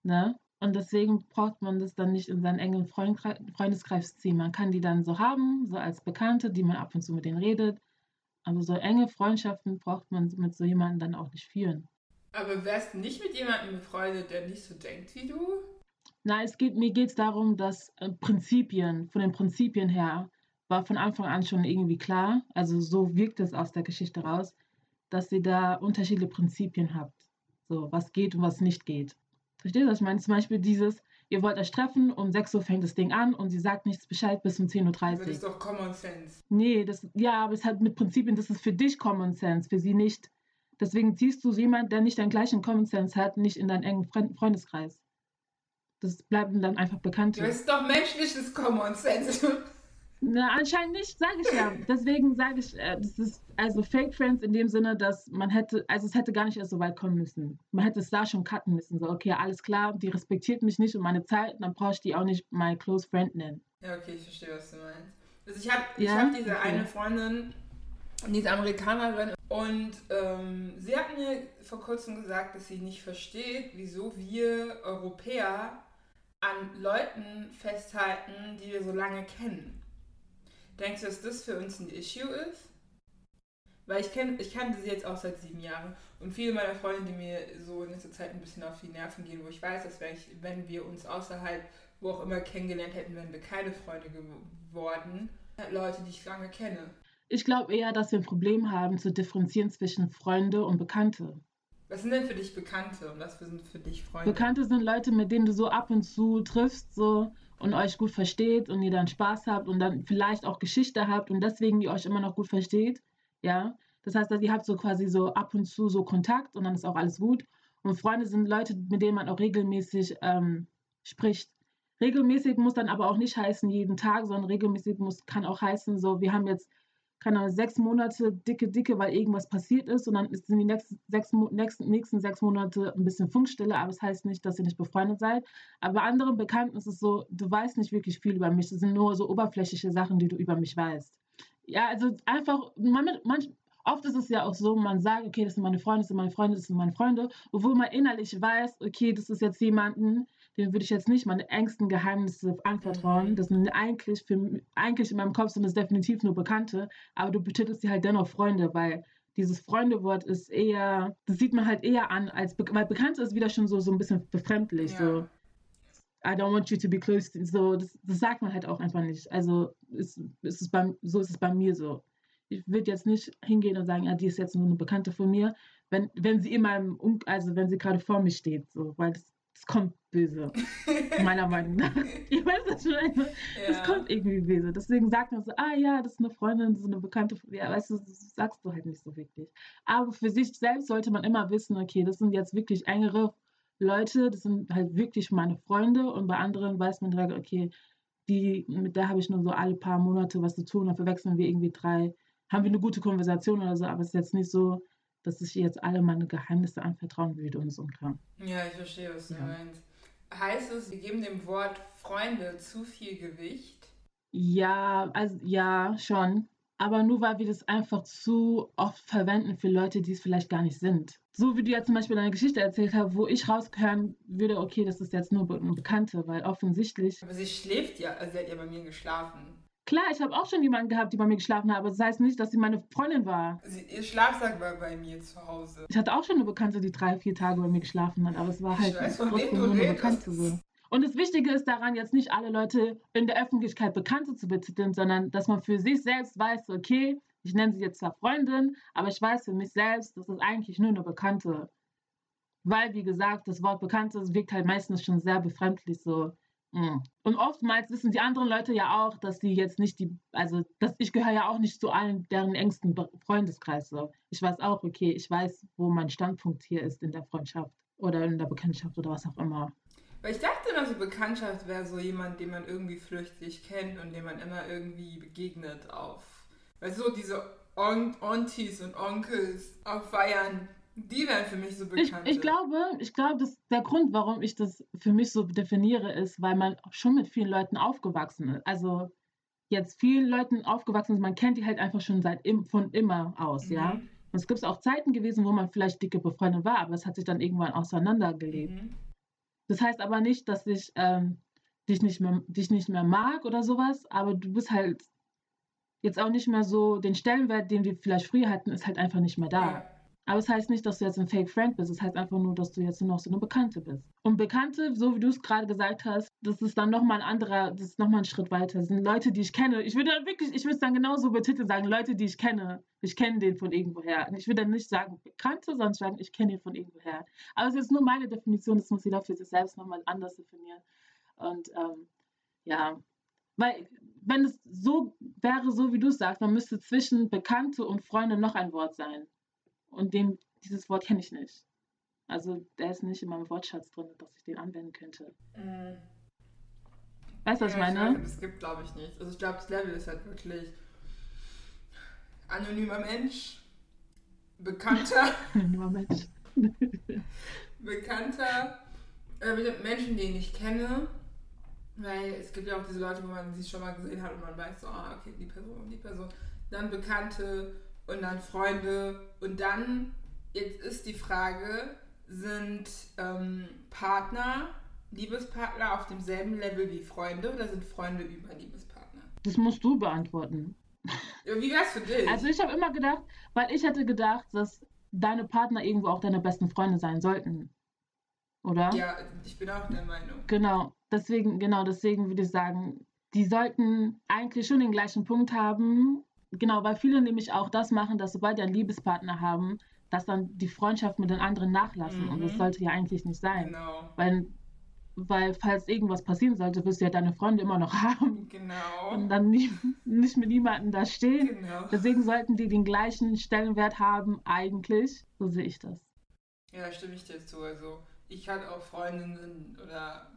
ne? Und deswegen braucht man das dann nicht in seinen engen Freundeskreis ziehen. Man kann die dann so haben, so als Bekannte, die man ab und zu mit denen redet. Aber so enge Freundschaften braucht man mit so jemandem dann auch nicht führen. Aber wärst du nicht mit jemandem befreundet, der nicht so denkt wie du? Na, es geht, mir geht es darum, dass äh, Prinzipien, von den Prinzipien her, war von Anfang an schon irgendwie klar, also so wirkt es aus der Geschichte raus, dass ihr da unterschiedliche Prinzipien habt. So, was geht und was nicht geht. Verstehst du, was ich meine? Zum Beispiel dieses, ihr wollt euch treffen, um 6 Uhr fängt das Ding an und sie sagt nichts Bescheid bis um 10.30 Aber das Uhr. ist doch Common Sense. Nee, das, ja, aber es hat mit Prinzipien, das ist für dich Common Sense, für sie nicht. Deswegen ziehst du so jemand, der nicht deinen gleichen Common Sense hat, nicht in deinen engen Freund Freundeskreis. Das bleiben dann einfach Bekannte. Das ist doch menschliches Common Sense. Na, anscheinend nicht, sage ich ja. Deswegen sage ich, äh, das ist also Fake Friends in dem Sinne, dass man hätte, also es hätte gar nicht erst so weit kommen müssen. Man hätte es da schon cutten müssen. So, okay, alles klar, die respektiert mich nicht und meine Zeit, dann brauche ich die auch nicht my close friend nennen. Ja, okay, ich verstehe, was du meinst. Also ich habe ich Ja? hab diese Okay. eine Freundin, die ist Amerikanerin und ähm, sie hat mir vor kurzem gesagt, dass sie nicht versteht, wieso wir Europäer an Leuten festhalten, die wir so lange kennen. Denkst du, dass das für uns ein Issue ist? Weil ich kenne ich kannte sie jetzt auch seit sieben Jahren und viele meiner Freunde, die mir so in letzter Zeit ein bisschen auf die Nerven gehen, wo ich weiß, dass wenn, ich, wenn wir uns außerhalb, wo auch immer kennengelernt hätten, wären wir keine Freunde geworden. Leute, die ich lange kenne. Ich glaube eher, dass wir ein Problem haben, zu differenzieren zwischen Freunde und Bekannte. Was sind denn für dich Bekannte und was sind für dich Freunde? Bekannte sind Leute, mit denen du so ab und zu triffst so und euch gut versteht und ihr dann Spaß habt und dann vielleicht auch Geschichte habt und deswegen ihr euch immer noch gut versteht. Ja, das heißt, dass ihr habt so quasi so ab und zu so Kontakt und dann ist auch alles gut. Und Freunde sind Leute, mit denen man auch regelmäßig ähm, spricht. Regelmäßig muss dann aber auch nicht heißen jeden Tag, sondern regelmäßig muss, kann auch heißen, so wir haben jetzt keine Ahnung, sechs Monate dicke, dicke, weil irgendwas passiert ist und dann ist- sind die nächsten sechs, nächsten, sechs Monate ein bisschen Funkstille, aber das heißt nicht, dass ihr nicht befreundet seid. Aber bei anderen Bekannten ist es so, du weißt nicht wirklich viel über mich, das sind nur so oberflächliche Sachen, die du über mich weißt. Ja, also einfach, man, manch, oft ist es ja auch so, man sagt, okay, das sind meine Freunde, das sind meine Freunde, das sind meine Freunde, obwohl man innerlich weiß, okay, das ist jetzt jemanden, dem würde ich jetzt nicht meine engsten Geheimnisse anvertrauen. Mhm. Das sind eigentlich, für, eigentlich in meinem Kopf sind das definitiv nur Bekannte, aber du betitelst sie halt dennoch Freunde, weil dieses Freundewort ist eher, das sieht man halt eher an, als, Be weil Bekannte ist wieder schon so, so ein bisschen befremdlich, Ja. so. I don't want you to be close to, so, das, das sagt man halt auch einfach nicht. Also ist, ist es beim, so ist es bei mir so. Ich würde jetzt nicht hingehen und sagen, ja, die ist jetzt nur eine Bekannte von mir, wenn, wenn sie in meinem, um also wenn sie gerade vor mir steht, so, weil das, das kommt böse, meiner Meinung nach. Ich weiß das schon, das Ja. kommt irgendwie böse. Deswegen sagt man so, ah ja, das ist eine Freundin, das ist eine Bekannte. Ja, weißt du, das sagst du halt nicht so wirklich. Aber für sich selbst sollte man immer wissen, okay, das sind jetzt wirklich engere Leute, das sind halt wirklich meine Freunde und bei anderen weiß man direkt, okay, die, mit der habe ich nur so alle paar Monate was zu tun, dann verwechseln wir irgendwie drei, haben wir eine gute Konversation oder so, aber es ist jetzt nicht so, dass ich jetzt alle meine Geheimnisse anvertrauen würde und so. Ja, ich verstehe, was du Ja. meinst. Heißt es, wir geben dem Wort Freunde zu viel Gewicht? Ja, also ja, schon. Aber nur weil wir das einfach zu oft verwenden für Leute, die es vielleicht gar nicht sind. So wie du ja zum Beispiel deine Geschichte erzählt hast, wo ich raushören würde, okay, das ist jetzt nur eine Bekannte, weil offensichtlich. Aber sie schläft ja, also sie hat ja bei mir geschlafen. Klar, ich habe auch schon jemanden gehabt, die bei mir geschlafen hat, aber das heißt nicht, dass sie meine Freundin war. Sie, ihr Schlafsack war bei mir zu Hause. Ich hatte auch schon eine Bekannte, die drei, vier Tage bei mir geschlafen hat, aber es war halt weiß, trotzdem nur eine. Bekannte so. Und das Wichtige ist daran, jetzt nicht alle Leute in der Öffentlichkeit Bekannte zu betiteln, sondern dass man für sich selbst weiß, okay, ich nenne sie jetzt zwar Freundin, aber ich weiß für mich selbst, das ist eigentlich nur eine Bekannte. Weil, wie gesagt, das Wort Bekannte wirkt halt meistens schon sehr befremdlich so. Mhm. Und oftmals wissen die anderen Leute ja auch, dass die jetzt nicht die, also dass ich gehöre ja auch nicht zu allen deren engsten Freundeskreis. So. Ich weiß auch, okay, ich weiß, wo mein Standpunkt hier ist in der Freundschaft oder in der Bekanntschaft oder was auch immer. Weil ich dachte immer, so Bekanntschaft wäre so jemand, den man irgendwie flüchtig kennt und dem man immer irgendwie begegnet auf. Weil so diese Aunties und Onkels auf Feiern, die wären für mich so bekannt. Ich, ich glaube, ich glaube, dass der Grund, warum ich das für mich so definiere, ist, weil man schon mit vielen Leuten aufgewachsen ist. Also jetzt vielen Leuten aufgewachsen ist, man kennt die halt einfach schon seit im, von immer aus, mhm. ja. Und es gibt auch Zeiten gewesen, wo man vielleicht dicke befreundet war, aber es hat sich dann irgendwann auseinandergelebt. Mhm. Das heißt aber nicht, dass ich ähm, dich, nicht mehr, dich nicht mehr mag oder sowas, aber du bist halt jetzt auch nicht mehr so, den Stellenwert, den wir vielleicht früher hatten, ist halt einfach nicht mehr da. Ja. Aber es heißt nicht, dass du jetzt ein Fake Friend bist. Es heißt einfach nur, dass du jetzt noch so eine Bekannte bist. Und Bekannte, so wie du es gerade gesagt hast, das ist dann nochmal ein anderer, das ist nochmal ein Schritt weiter. Das sind Leute, die ich kenne. Ich würde dann wirklich, ich würde es dann genauso betiteln sagen, Leute, die ich kenne. Ich kenne den von irgendwoher. Ich würde dann nicht sagen Bekannte, sondern sagen, ich kenne ihn von irgendwoher. Aber es ist nur meine Definition, das muss jeder für sich selbst nochmal anders definieren. Und ähm, ja, weil wenn es so wäre, so wie du es sagst, dann müsste zwischen Bekannte und Freunde noch ein Wort sein. Und dem, dieses Wort kenne ich nicht. Also der ist nicht in meinem Wortschatz drin, dass ich den anwenden könnte. Mhm. Weißt du, was ja, ich meine? Das gibt, glaube ich, nicht. Also ich glaube, das Level ist halt wirklich anonymer Mensch, bekannter. anonymer Mensch. bekannter, äh, Menschen, die ich kenne. Weil es gibt ja auch diese Leute, wo man sie schon mal gesehen hat und man weiß so, ah, okay, die Person und die Person. Dann Bekannte und dann Freunde. Und dann, jetzt ist die Frage, sind ähm, Partner, Liebespartner auf demselben Level wie Freunde oder sind Freunde über Liebespartner? Das musst du beantworten. Wie wär's für dich? Also ich habe immer gedacht, weil ich hätte gedacht, dass deine Partner irgendwo auch deine besten Freunde sein sollten. Oder? Ja, ich bin auch der Meinung. Genau, deswegen, genau, deswegen würde ich sagen, die sollten eigentlich schon den gleichen Punkt haben. Genau, weil viele nämlich auch das machen, dass sobald die einen Liebespartner haben, dass dann die Freundschaft mit den anderen nachlassen. Mhm. Und das mhm. sollte ja eigentlich nicht sein. Genau. Weil, weil falls irgendwas passieren sollte, wirst du ja deine Freunde immer noch haben. Genau. Und dann nie, nicht mit niemandem da stehen. Genau. Deswegen sollten die den gleichen Stellenwert haben, eigentlich. So sehe ich das. Ja, stimme ich dir zu. Also ich hatte auch Freundinnen oder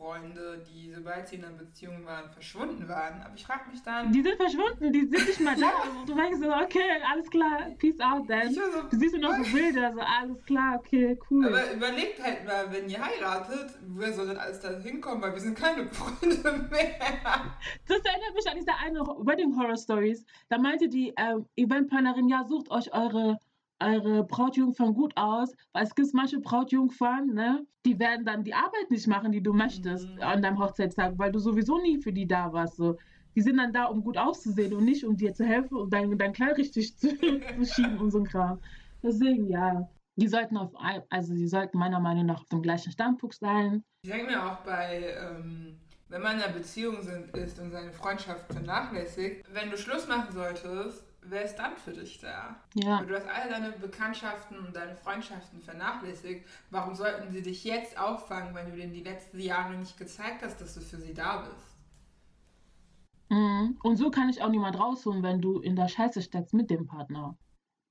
Freunde, die, sobald sie in einer Beziehung waren, verschwunden waren. Aber ich frage mich dann. Die sind verschwunden, die sind nicht mal da. du denkst so, okay, alles klar, peace out then. So, du siehst nur noch so Bilder, so alles klar, okay, cool. Aber überlegt halt mal, wenn ihr heiratet, wer soll denn alles da hinkommen, weil wir sind keine Freunde mehr. Das erinnert mich an diese eine Wedding Horror Stories. Da meinte die ähm, Eventplanerin, ja, sucht euch eure eure Brautjungfern gut aus, weil es gibt manche Brautjungfern, ne, die werden dann die Arbeit nicht machen, die du möchtest mhm. an deinem Hochzeitstag, weil du sowieso nie für die da warst. So. Die sind dann da, um gut auszusehen und nicht, um dir zu helfen und dein, dein Kleid richtig zu, zu schieben und so ein Kram. Deswegen, ja, die sollten auf, also die sollten meiner Meinung nach auf dem gleichen Standpunkt sein. Ich denke mir auch bei, ähm, wenn man in einer Beziehung sind, ist und seine Freundschaft vernachlässigt, wenn du Schluss machen solltest, wer ist dann für dich da? Ja. Du hast all deine Bekanntschaften und deine Freundschaften vernachlässigt. Warum sollten sie dich jetzt auffangen, wenn du denen die letzten Jahre nicht gezeigt hast, dass du für sie da bist? Mhm. Und so kann ich auch niemand rausholen, wenn du in der Scheiße steckst mit dem Partner.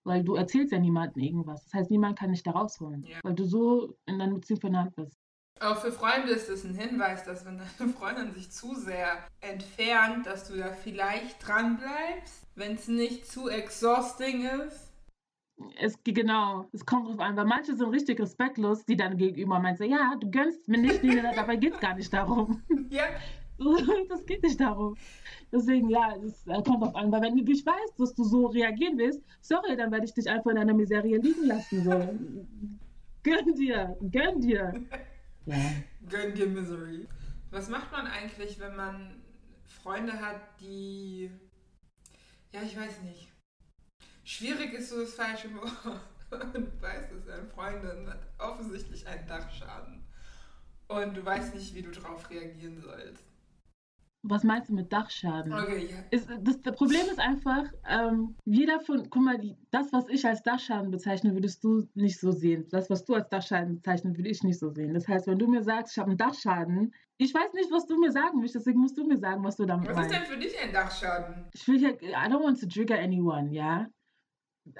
Weil du erzählst ja niemandem irgendwas. Das heißt, niemand kann dich da rausholen. Ja. Weil du so in deiner Beziehung vernannt bist. Auch für Freunde ist es ein Hinweis, dass wenn deine Freundin sich zu sehr entfernt, dass du da vielleicht dran bleibst, wenn es nicht zu exhausting ist. Es genau, es kommt drauf an, weil manche sind richtig respektlos, die dann gegenüber meinen, so, ja, du gönnst mir nicht, dabei geht es gar nicht darum. Ja. Das geht nicht darum. Deswegen, ja, es kommt drauf an, weil wenn du ich weißt, dass du so reagieren willst, sorry, dann werde ich dich einfach in deiner Miserie liegen lassen. So. gönn dir, gönn dir. Ja. Gönn dir Misery. Was macht man eigentlich, wenn man Freunde hat, die. Ja, ich weiß nicht. Schwierig ist so das falsche Wort. Du weißt es, deine Freundin hat offensichtlich einen Dachschaden. Und du weißt nicht, wie du darauf reagieren sollst. Was meinst du mit Dachschaden? Okay, ja. Ist, das, das Problem ist einfach, ähm, jeder von, guck mal, die, das, was ich als Dachschaden bezeichne, würdest du nicht so sehen. Das, was du als Dachschaden bezeichnest, würde ich nicht so sehen. Das heißt, wenn du mir sagst, ich habe einen Dachschaden, Ich weiß nicht, was du mir sagen möchtest, deswegen musst du mir sagen, was du damit Was meinst. ist denn für dich ein Dachschaden? Ich will hier, I don't want to trigger anyone, ja.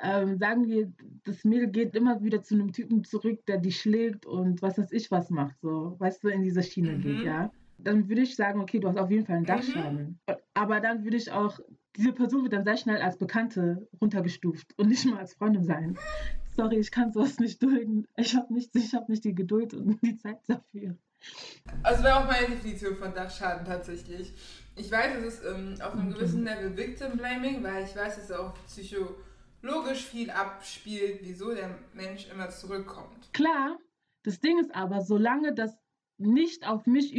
Ähm, sagen wir, das Mädel geht immer wieder zu einem Typen zurück, der die schlägt und was weiß ich was macht, so, weißt du, in diese Schiene Mhm. geht, ja. Dann würde ich sagen, okay, du hast auf jeden Fall einen Mhm. Dachschaden. Aber dann würde ich auch, diese Person wird dann sehr schnell als Bekannte runtergestuft und nicht mal als Freundin sein. Sorry, ich kann sowas nicht dulden. Ich habe nicht, ich hab nicht die Geduld und die Zeit dafür. Also wäre auch meine Definition von Dachschaden tatsächlich. Ich weiß, es ist ähm, auf einem Mhm. gewissen Level Victim Blaming, weil ich weiß, dass es auch psychologisch viel abspielt, wieso der Mensch immer zurückkommt. Klar, das Ding ist aber, solange das nicht auf mich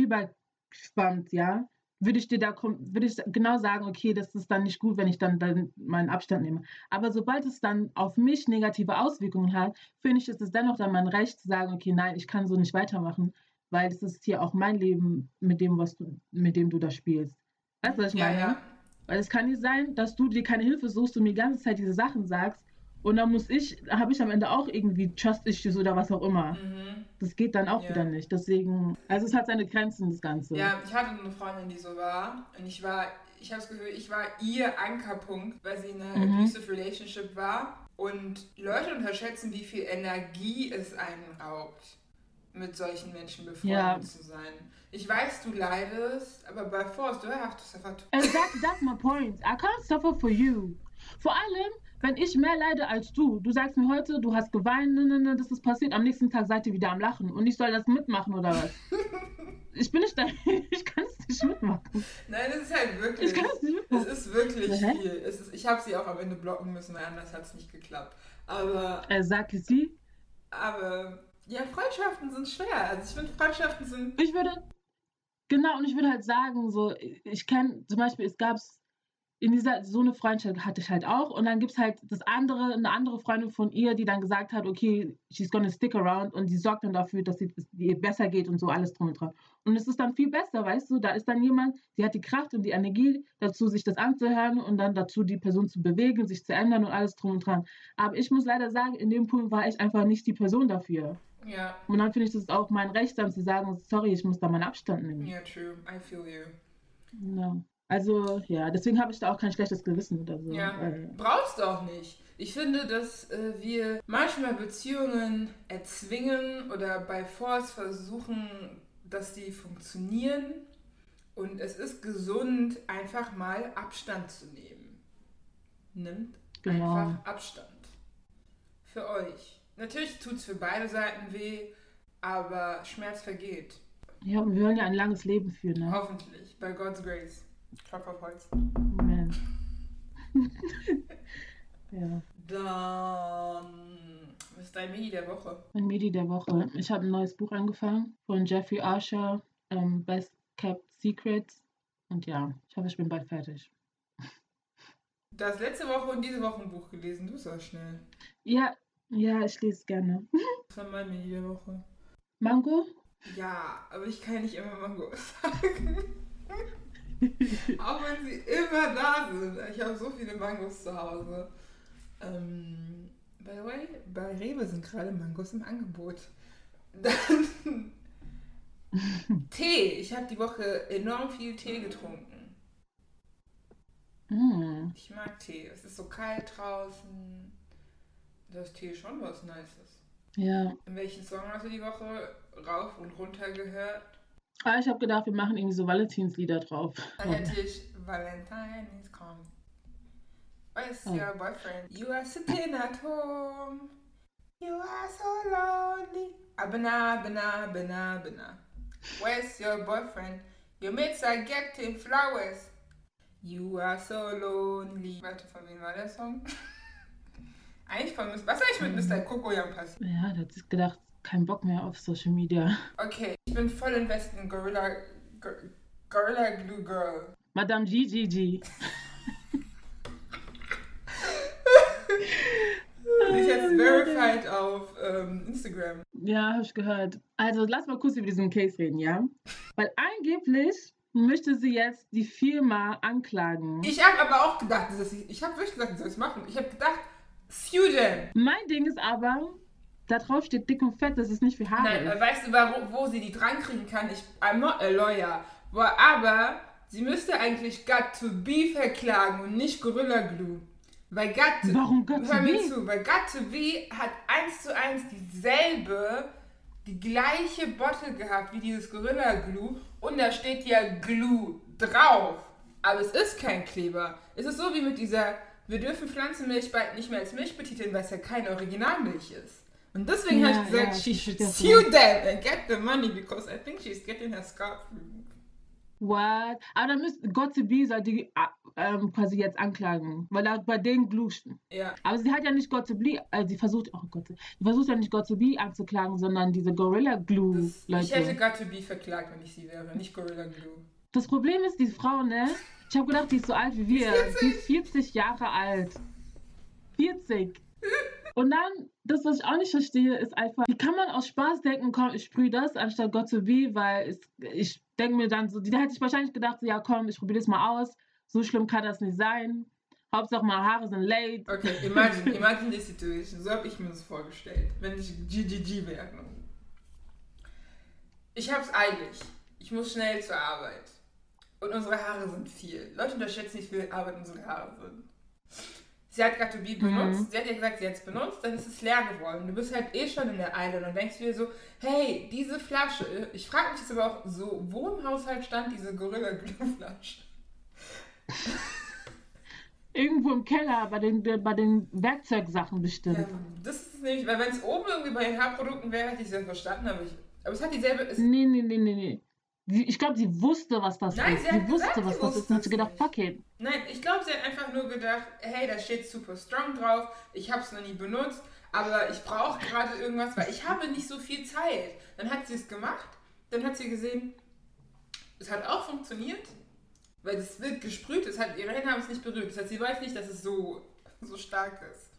überschwammt, ja, würde ich dir da würde ich genau sagen, okay, das ist dann nicht gut, wenn ich dann, dann meinen Abstand nehme. Aber sobald es dann auf mich negative Auswirkungen hat, finde ich, ist es dennoch dann mein Recht zu sagen, okay, nein, ich kann so nicht weitermachen, weil das ist hier auch mein Leben mit dem, was du, mit dem du da spielst. Weißt du, was ich ja, meine? ja. Weil es kann nicht sein, dass du dir keine Hilfe suchst und mir die ganze Zeit diese Sachen sagst und dann muss ich, habe ich am Ende auch irgendwie Trust Issues oder was auch immer. Mhm. Das geht dann auch Ja. wieder nicht. Deswegen, also es hat seine Grenzen, das Ganze. Ja, ich hatte eine Freundin, die so war. Und ich war, ich habe das Gefühl, ich war ihr Ankerpunkt, weil sie in einer Mhm. abusive Relationship war. Und Leute unterschätzen, wie viel Energie es einen raubt, mit solchen Menschen befreundet Ja. zu sein. Ich weiß, du leidest, aber bei Force, du have to suffer too. Exactly, that's my point. I can't suffer for you. Vor allem, wenn ich mehr leide als du. Du sagst mir heute, du hast geweint, ne, ne, ne, das ist passiert. Am nächsten Tag seid ihr wieder am Lachen. Und ich soll das mitmachen oder was? ich bin nicht da. Ich kann es nicht mitmachen. Nein, das ist halt wirklich. Ich kann es nicht Es mitmachen. ist wirklich Hä? viel. Es ist, ich habe sie auch am Ende blocken müssen, weil anders hat es nicht geklappt. Aber, Er sagt sie. aber, ja, Freundschaften sind schwer. Also ich finde, Freundschaften sind. Ich würde, genau, und ich würde halt sagen, so, ich kenne zum Beispiel, es gab in dieser, so eine Freundschaft hatte ich halt auch. Und dann gibt es halt das andere, eine andere Freundin von ihr, die dann gesagt hat, okay, she's gonna stick around und die sorgt dann dafür, dass sie- es ihr besser geht und so alles drum und dran. Und es ist dann viel besser, weißt du, da ist dann jemand, die hat die Kraft und die Energie dazu, sich das anzuhören und dann dazu, die Person zu bewegen, sich zu ändern und alles drum und dran. Aber ich muss leider sagen, in dem Punkt war ich einfach nicht die Person dafür. Ja, Und dann finde ich das auch mein Recht, dann zu sagen, sorry, ich muss da meinen Abstand nehmen. ja, true. I feel you. Ja. Also, ja, deswegen habe ich da auch kein schlechtes Gewissen oder so. Ja, Weil, brauchst du auch nicht. Ich finde, dass äh, wir manchmal Beziehungen erzwingen oder bei Force versuchen, dass die funktionieren. Und es ist gesund, einfach mal Abstand zu nehmen. Nimmt Genau. einfach Abstand. Für euch. Natürlich tut es für beide Seiten weh, aber Schmerz vergeht. ja, und wir wollen ja ein langes Leben führen, ne? Hoffentlich. Bei God's Grace. Klopf auf Holz. Amen. ja. Dann. Was ist dein Mini der Woche? Mein Medi der Woche. Ich habe ein neues Buch angefangen von Jeffrey Archer, ähm, Best Kept Secrets. Und ja, ich hoffe, ich bin bald fertig. Du hast letzte Woche und diese Woche ein Buch gelesen. Du bist auch schnell. Ja, ja, ich lese gerne. Das war mein Mini der Woche. Mango? Ja, aber ich kann nicht immer Mango sagen. Auch wenn sie immer da sind. Ich habe so viele Mangos zu Hause. Ähm, by the way, bei Rewe sind gerade Mangos im Angebot. Dann Tee. Ich habe die Woche enorm viel Tee getrunken. Mm. Ich mag Tee. Es ist so kalt draußen. Da ist Tee schon was Nices. Ja. In welchen Song hast du die Woche rauf und runter gehört? Ah, ich habe gedacht, wir machen irgendwie so Valentinslieder drauf. Dann hätte ich Valentine is come. Where's Oh. your boyfriend? You are sitting at home. You are so lonely. Abena, bena, bena, bena. Where's your boyfriend? Your mates are getting flowers. You are so lonely. Warte, von wem war der Song? eigentlich von Mr. Was ist eigentlich mit Mr. Kokoyam passiert? Ja, da hat sich gedacht, kein Bock mehr auf Social Media. Okay, ich bin voll invested in Gorilla, Gor- Gorilla Glue Girl. Madame GGG. Die ist jetzt verified auf ähm, Instagram. Ja, habe ich gehört. Also lass mal kurz über diesen Case reden, ja? Weil angeblich möchte sie jetzt die Firma anklagen. Ich habe aber auch gedacht, dass ich, ich habe wirklich gesagt, ich soll es machen. Ich habe gedacht, Student. Mein Ding ist aber, da drauf steht dick und fett, das ist nicht für Haare. Nein, äh, weißt du, wo, wo sie die dran kriegen kann? Ich, I'm not a lawyer. Aber sie müsste eigentlich Got to Be verklagen und nicht Gorilla Glue. Weil Got to, Warum Got to hör mir Be? zu, weil Got to Be hat eins zu eins dieselbe, die gleiche Bottle gehabt wie dieses Gorilla Glue und da steht ja Glue drauf. Aber es ist kein Kleber. Es ist so wie mit dieser, wir dürfen Pflanzenmilch bald nicht mehr als Milch betiteln, weil es ja keine Originalmilch ist. Und deswegen Ja, habe ich gesagt, ja, she should sue them and get the money because I think she's getting her scalp removed. What? Aber dann müsste Got to Be soll die ah, ähm, quasi jetzt anklagen, weil er bei denen Glue Ja. Aber sie hat ja nicht Got to Be, äh, sie versucht, oh Gott, sie versucht ja nicht Got to Be anzuklagen, sondern diese Gorilla Glue Das, ich hätte Leute. Got to Be verklagt, wenn ich sie wäre, nicht Gorilla Glue. Das Problem ist, die Frau, ne? Ich habe gedacht, die ist so alt wie wir. Die ist 40 Jahre alt. 40. Und dann, das, was ich auch nicht verstehe, ist einfach, wie kann man aus Spaß denken, komm, ich sprühe das anstatt Got to Be, weil es, ich denke mir dann so, die hätte ich wahrscheinlich gedacht, so, ja komm, ich probiere das mal aus. So schlimm kann das nicht sein. Hauptsache meine Haare sind late. Okay, imagine, imagine the situation. So habe ich mir das vorgestellt, wenn ich GGG wäre. Ich hab's eilig. Ich muss schnell zur Arbeit. Und unsere Haare sind viel. Leute unterschätzen nicht, wie viel Arbeit unsere Haare sind. Sie hat Got to Be benutzt. Mhm. Sie hat ja gesagt, sie hat es benutzt, dann ist es leer geworden. Du bist halt eh schon in der Eile und dann denkst du dir so, hey, diese Flasche, ich frage mich jetzt aber auch so, wo im Haushalt stand diese Gorilla Glue Flasche? Irgendwo im Keller bei den, bei den Werkzeugsachen bestimmt. Ja, das ist nämlich, weil wenn es oben irgendwie bei den Haarprodukten wäre, hätte ich es ja verstanden, aber, ich, aber es hat dieselbe. Es, Nee, nee, nee, nee, nee. Sie, ich glaube, sie wusste, was das Nein, ist. sie hat wusste, gesagt, was sie das ist. Und hat sie gedacht, fuck it. Nein, ich glaube, sie hat einfach nur gedacht, hey, da steht super strong drauf, ich habe es noch nie benutzt, aber ich brauche gerade irgendwas, weil ich habe nicht so viel Zeit. Dann hat sie es gemacht, dann hat sie gesehen, es hat auch funktioniert, weil es wird gesprüht, es hat, ihre Hände haben es nicht berührt, das heißt, sie weiß nicht, dass es so, so stark ist.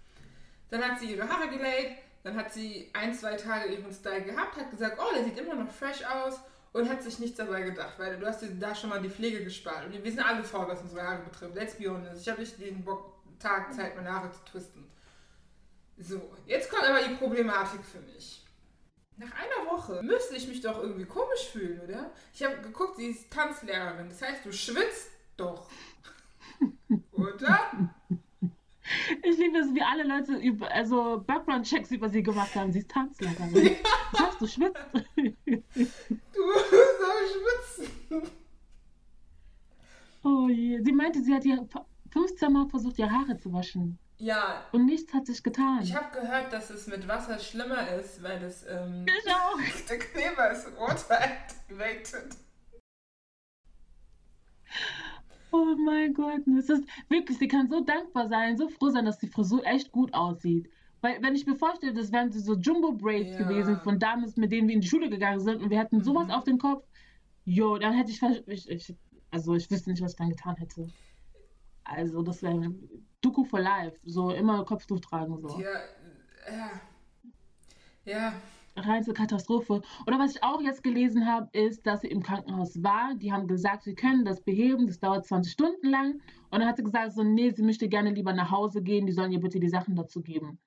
Dann hat sie ihre Haare gelayt, dann hat sie ein, zwei Tage ihren Style gehabt, hat gesagt, oh, der sieht immer noch fresh aus und hat sich nichts dabei gedacht, weil du hast dir da schon mal die Pflege gespart. Und wir sind alle faul, was unsere Haare betrifft. Let's be honest. Ich habe nicht den Bock, Tag Zeit, meine Haare zu twisten. So, jetzt kommt aber die Problematik für mich. Nach einer Woche müsste ich mich doch irgendwie komisch fühlen, oder? Ich habe geguckt, sie ist Tanzlehrerin. Das heißt, du schwitzt doch. oder? Ich liebe es, wie alle Leute über, also Background-Checks über sie gemacht haben. Sie ist Tanzlehrerin. Das heißt, du schwitzt. Du musst auch schwitzen. Oh je. Sie meinte, sie hat ihr 15 Mal versucht, ihre Haare zu waschen. Ja, Und nichts hat sich getan. ich habe gehört, dass es mit Wasser schlimmer ist, weil es ähm, Ich auch. der Kleber ist water activated. Oh mein Gott, es ist wirklich, sie kann so dankbar sein, so froh sein, dass die Frisur echt gut aussieht. Weil, wenn ich mir vorstelle, das wären so Jumbo Braids Ja. gewesen von damals, mit denen wir in die Schule gegangen sind und wir hätten sowas Mhm. auf den Kopf, jo, dann hätte ich, ich, ich, also ich wüsste nicht, was ich dann getan hätte. Also, das wäre Doku for Life, so immer Kopftuch tragen, so. Ja, ja. Ja, Reinste Katastrophe. Oder was ich auch jetzt gelesen habe, ist, dass sie im Krankenhaus war. Die haben gesagt, sie können das beheben, das dauert 20 Stunden lang. Und dann hat sie gesagt, so, nee, sie möchte gerne lieber nach Hause gehen, die sollen ihr bitte die Sachen dazu geben.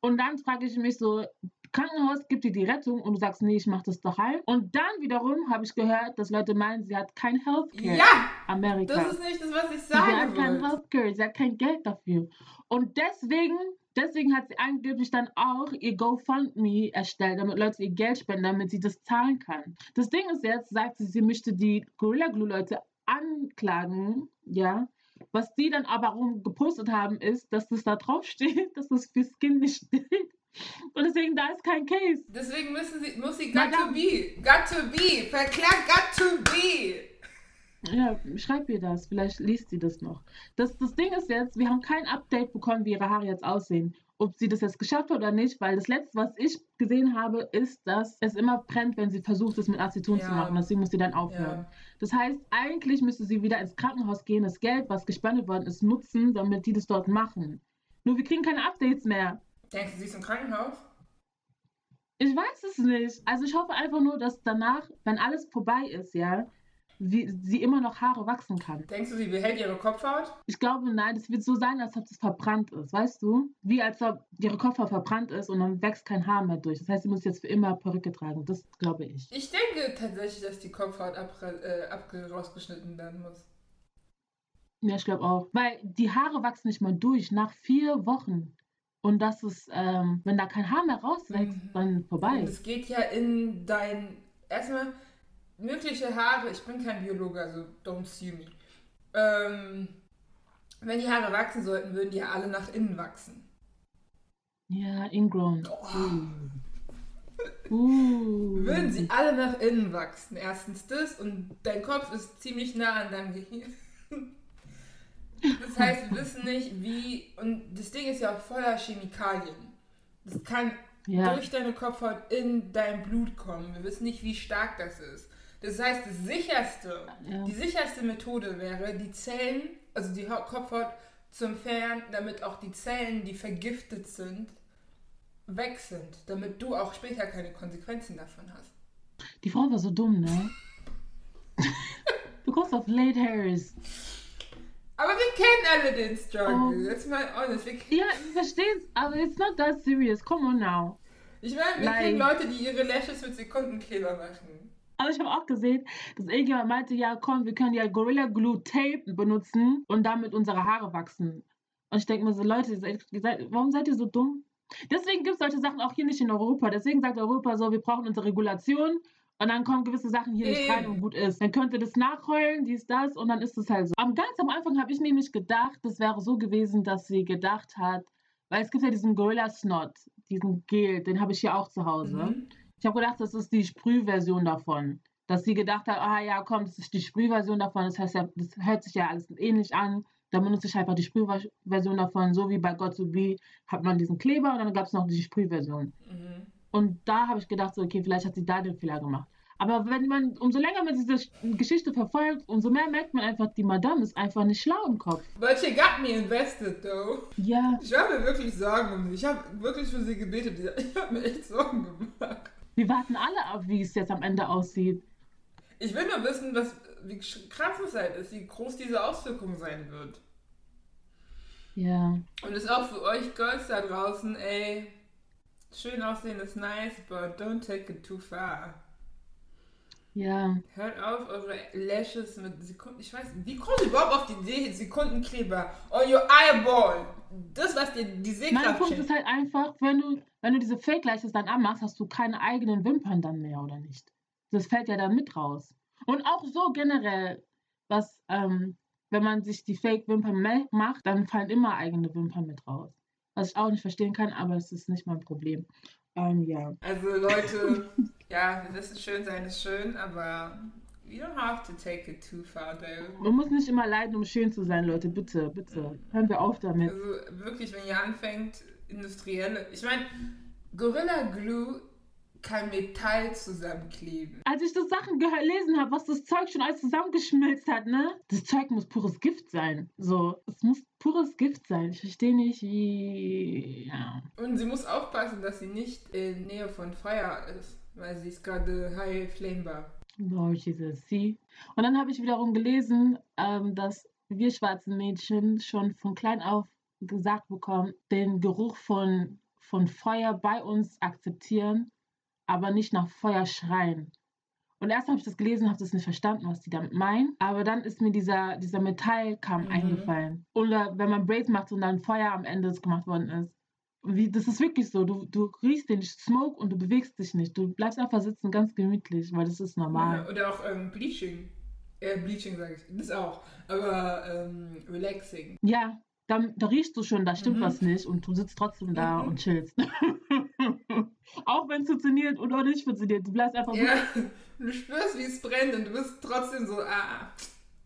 Und dann frage ich mich so, Krankenhaus gibt dir die Rettung und du sagst, nee, ich mache das daheim. Und dann wiederum habe ich gehört, dass Leute meinen, sie hat kein Healthcare. ja, Amerika. das ist nicht das, was ich Sie hat kein. Healthcare, sie hat kein Geld dafür. Und deswegen, deswegen hat sie angeblich dann auch ihr GoFundMe erstellt, damit Leute ihr Geld spenden, damit sie das zahlen kann. Das Ding ist jetzt, sagt sie, sie möchte die Gorilla Glue Leute anklagen, ja. Was die dann aber rum gepostet haben, ist, dass das da drauf steht, dass das für Skin nicht steht. Und deswegen, da ist kein Case. Deswegen müssen sie, muss sie got Madame. to be. Got to be. Verklagt got to be. Ja, schreib ihr das. Vielleicht liest sie das noch. Das, das Ding ist jetzt, wir haben kein Update bekommen, wie ihre Haare jetzt aussehen. Ob sie das jetzt geschafft hat oder nicht, weil das letzte, was ich gesehen habe, ist, dass es immer brennt, wenn sie versucht, es mit Aceton zu Ja. machen. Deswegen muss sie dann aufhören. Ja. Das heißt, eigentlich müsste sie wieder ins Krankenhaus gehen, das Geld, was gespendet worden ist, nutzen, damit die das dort machen. Nur wir kriegen keine Updates mehr. Denkst du, sie ist im Krankenhaus? Ich weiß es nicht. Also ich hoffe einfach nur, dass danach, wenn alles vorbei ist, ja, wie sie immer noch Haare wachsen kann. Denkst du, sie behält ihre Kopfhaut? Ich glaube, nein, es wird so sein, als ob es verbrannt ist, weißt du? Wie als ob ihre Kopfhaut verbrannt ist und dann wächst kein Haar mehr durch. Das heißt, sie muss jetzt für immer Perücke tragen. Das glaube ich. Ich denke tatsächlich, dass die Kopfhaut ab, äh, rausgeschnitten werden muss. Ja, ich glaube auch. Weil die Haare wachsen nicht mal durch nach vier Wochen. Und das ist, ähm, wenn da kein Haar mehr rauswächst, mhm. dann vorbei. Und es geht ja in dein, erstmal mögliche Haare, ich bin kein Biologe, also don't see me. Ähm, wenn die Haare wachsen sollten, würden die ja alle nach innen wachsen. Ja, ingrown. Oh. Uh. Würden sie alle nach innen wachsen. Erstens das und dein Kopf ist ziemlich nah an deinem Gehirn. Das heißt, wir wissen nicht, wie. Und das Ding ist ja auch voller Chemikalien. Das kann ja. durch deine Kopfhaut in dein Blut kommen. Wir wissen nicht, wie stark das ist. Das heißt, das sicherste, ja. die sicherste Methode wäre, die Zellen, also die Kopfhaut zu entfernen, damit auch die Zellen, die vergiftet sind, weg sind, damit du auch später keine Konsequenzen davon hast. Die Frau war so dumm, ne? Because of late hairs. Aber wir kennen alle den Struggle. Jetzt mal honest. Wir ja, ich verstehe es, aber it's not that serious. Come on now. Ich meine, wir like, kennen Leute, die ihre Lashes mit Sekundenkleber machen. Aber ich habe auch gesehen, dass irgendjemand meinte, ja komm, wir können ja Gorilla Glue Tape benutzen und damit unsere Haare wachsen. Und ich denke mir so, Leute, seid, warum seid ihr so dumm? Deswegen gibt es solche Sachen auch hier nicht in Europa. Deswegen sagt Europa so, wir brauchen unsere Regulation und dann kommen gewisse Sachen hier nicht rein und gut ist. Dann könnte das nachheulen, dies, das und dann ist es halt so. Am ganz am Anfang habe ich nämlich gedacht, das wäre so gewesen, dass sie gedacht hat, weil es gibt ja diesen Gorilla Snot, diesen Gel, den habe ich hier auch zu Hause. Mhm. Ich habe gedacht, das ist die Sprühversion davon. Dass sie gedacht hat, ah ja, komm, das ist die Sprühversion davon, das heißt ja, das hört sich ja alles ähnlich an. Dann benutze ich einfach die Sprühversion davon, so wie bei God to Be hat man diesen Kleber und dann gab es noch die Sprühversion. Mhm. Und da habe ich gedacht, so, okay, vielleicht hat sie da den Fehler gemacht. Aber wenn man, umso länger man diese Geschichte verfolgt, umso mehr merkt man einfach, die Madame ist einfach nicht schlau im Kopf. But she got me invested, though. Ja. Ich habe mir wirklich Sorgen um sie. Ich habe wirklich für sie gebetet. Ich habe mir echt Sorgen gemacht. Wir warten alle ab, wie es jetzt am Ende aussieht. Ich will nur wissen, was, wie krass es halt ist, wie groß diese Auswirkung sein wird. Ja. Und ist auch für euch Girls da draußen, ey, Schön aussehen ist nice, but don't take it too far. Ja. Hört auf, eure Lashes mit Sekunden. Ich weiß, wie kommt ihr überhaupt auf die Idee, Sekundenkleber on your eyeball? Das, was dir die Sehkraft Mein Punkt ist halt einfach, wenn du, wenn du diese Fake-Lashes dann anmachst, hast du keine eigenen Wimpern dann mehr, oder nicht? Das fällt ja dann mit raus. Und auch so generell, was, ähm, wenn man sich die Fake-Wimpern macht, dann fallen immer eigene Wimpern mit raus was ich auch nicht verstehen kann, aber es ist nicht mein Problem. Ähm, ja. Also Leute, ja, wir wissen, schön sein ist schön, aber you don't have to take it too far, though. Man muss nicht immer leiden, um schön zu sein, Leute. Bitte, bitte. Hören wir auf damit. Also wirklich, wenn ihr anfängt, industrielle. Ich meine, Gorilla Glue kein Metall zusammenkleben. Als ich das Sachen gelesen habe, was das Zeug schon alles zusammengeschmilzt hat, ne? Das Zeug muss pures Gift sein. So, es muss pures Gift sein. Ich verstehe nicht, wie. Ja. Und sie muss aufpassen, dass sie nicht in Nähe von Feuer ist, weil sie ist gerade high flammbar. Lord Jesus, sie. Und dann habe ich wiederum gelesen, ähm, dass wir schwarzen Mädchen schon von klein auf gesagt bekommen, den Geruch von, von Feuer bei uns akzeptieren aber nicht nach Feuer schreien. Und erst habe ich das gelesen, habe das nicht verstanden, was die damit meinen. Aber dann ist mir dieser, dieser Metallkamm mhm. eingefallen. Oder wenn man Braids macht und dann Feuer am Ende gemacht worden ist. Wie, das ist wirklich so. Du, du riechst den Smoke und du bewegst dich nicht. Du bleibst einfach sitzen, ganz gemütlich, weil das ist normal. Ja, oder auch ähm, Bleaching. Äh, Bleaching sage ich. Das auch. Aber ähm, Relaxing. Ja, da, da, riechst du schon, da stimmt mhm. was nicht und du sitzt trotzdem da mhm. und chillst. Auch wenn es funktioniert oder nicht funktioniert. Du bleibst einfach ja, so. Du spürst, wie es brennt und du bist trotzdem so, ah.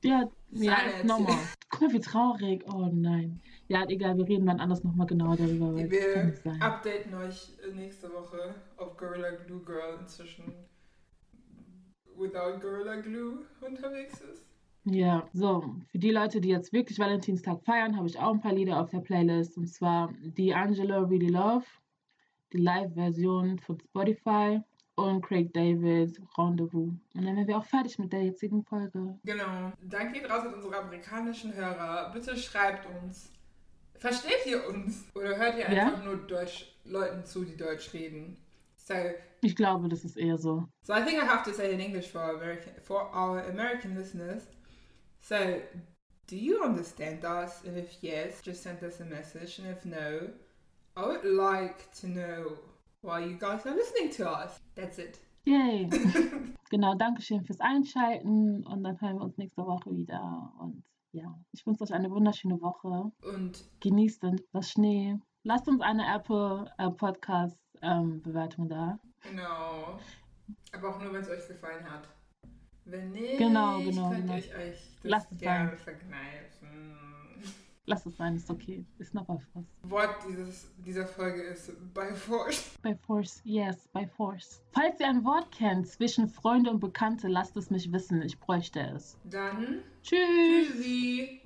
Ja, ja, normal. Guck mal, wie traurig. Oh nein. Ja, egal, wir reden dann anders nochmal genauer darüber. Wir updaten euch nächste Woche, ob Gorilla Glue Girl inzwischen without Gorilla Glue unterwegs ist. Ja, so, für die Leute, die jetzt wirklich Valentinstag feiern, habe ich auch ein paar Lieder auf der Playlist. Und zwar die Angelo Really Love die Live-Version von Spotify und Craig David Rendezvous. Und dann wären wir auch fertig mit der jetzigen Folge. Genau. Dann geht raus an unsere amerikanischen Hörer. Bitte schreibt uns. Versteht ihr uns? Oder hört ihr Ja? einfach nur Deutsch, Leuten zu, die Deutsch reden? So, Ich glaube, das ist eher so. so I think I have to say in English for American, for our American listeners. So, do you understand us? And if yes, just send us a message. And if no, I would like to know why you guys are listening to us. That's it. Yay! genau, Dankeschön fürs Einschalten und dann hören wir uns nächste Woche wieder. Und ja, ich wünsche euch eine wunderschöne Woche. Und Genießt das Schnee. Lasst uns eine Apple äh, Podcast ähm, Bewertung da. genau. Aber auch nur, wenn es euch gefallen hat. Wenn nicht, Genau, genau, könnt genau. ihr euch das gerne sein. verkneifen. Lasst es sein, ist okay. Ist noch bei Force. Wort dieses, dieser Folge ist by force. By Force, yes, by Force. Falls ihr ein Wort kennt zwischen Freunde und Bekannte, lasst es mich wissen. Ich bräuchte es. Dann Tschüss. tschüssi.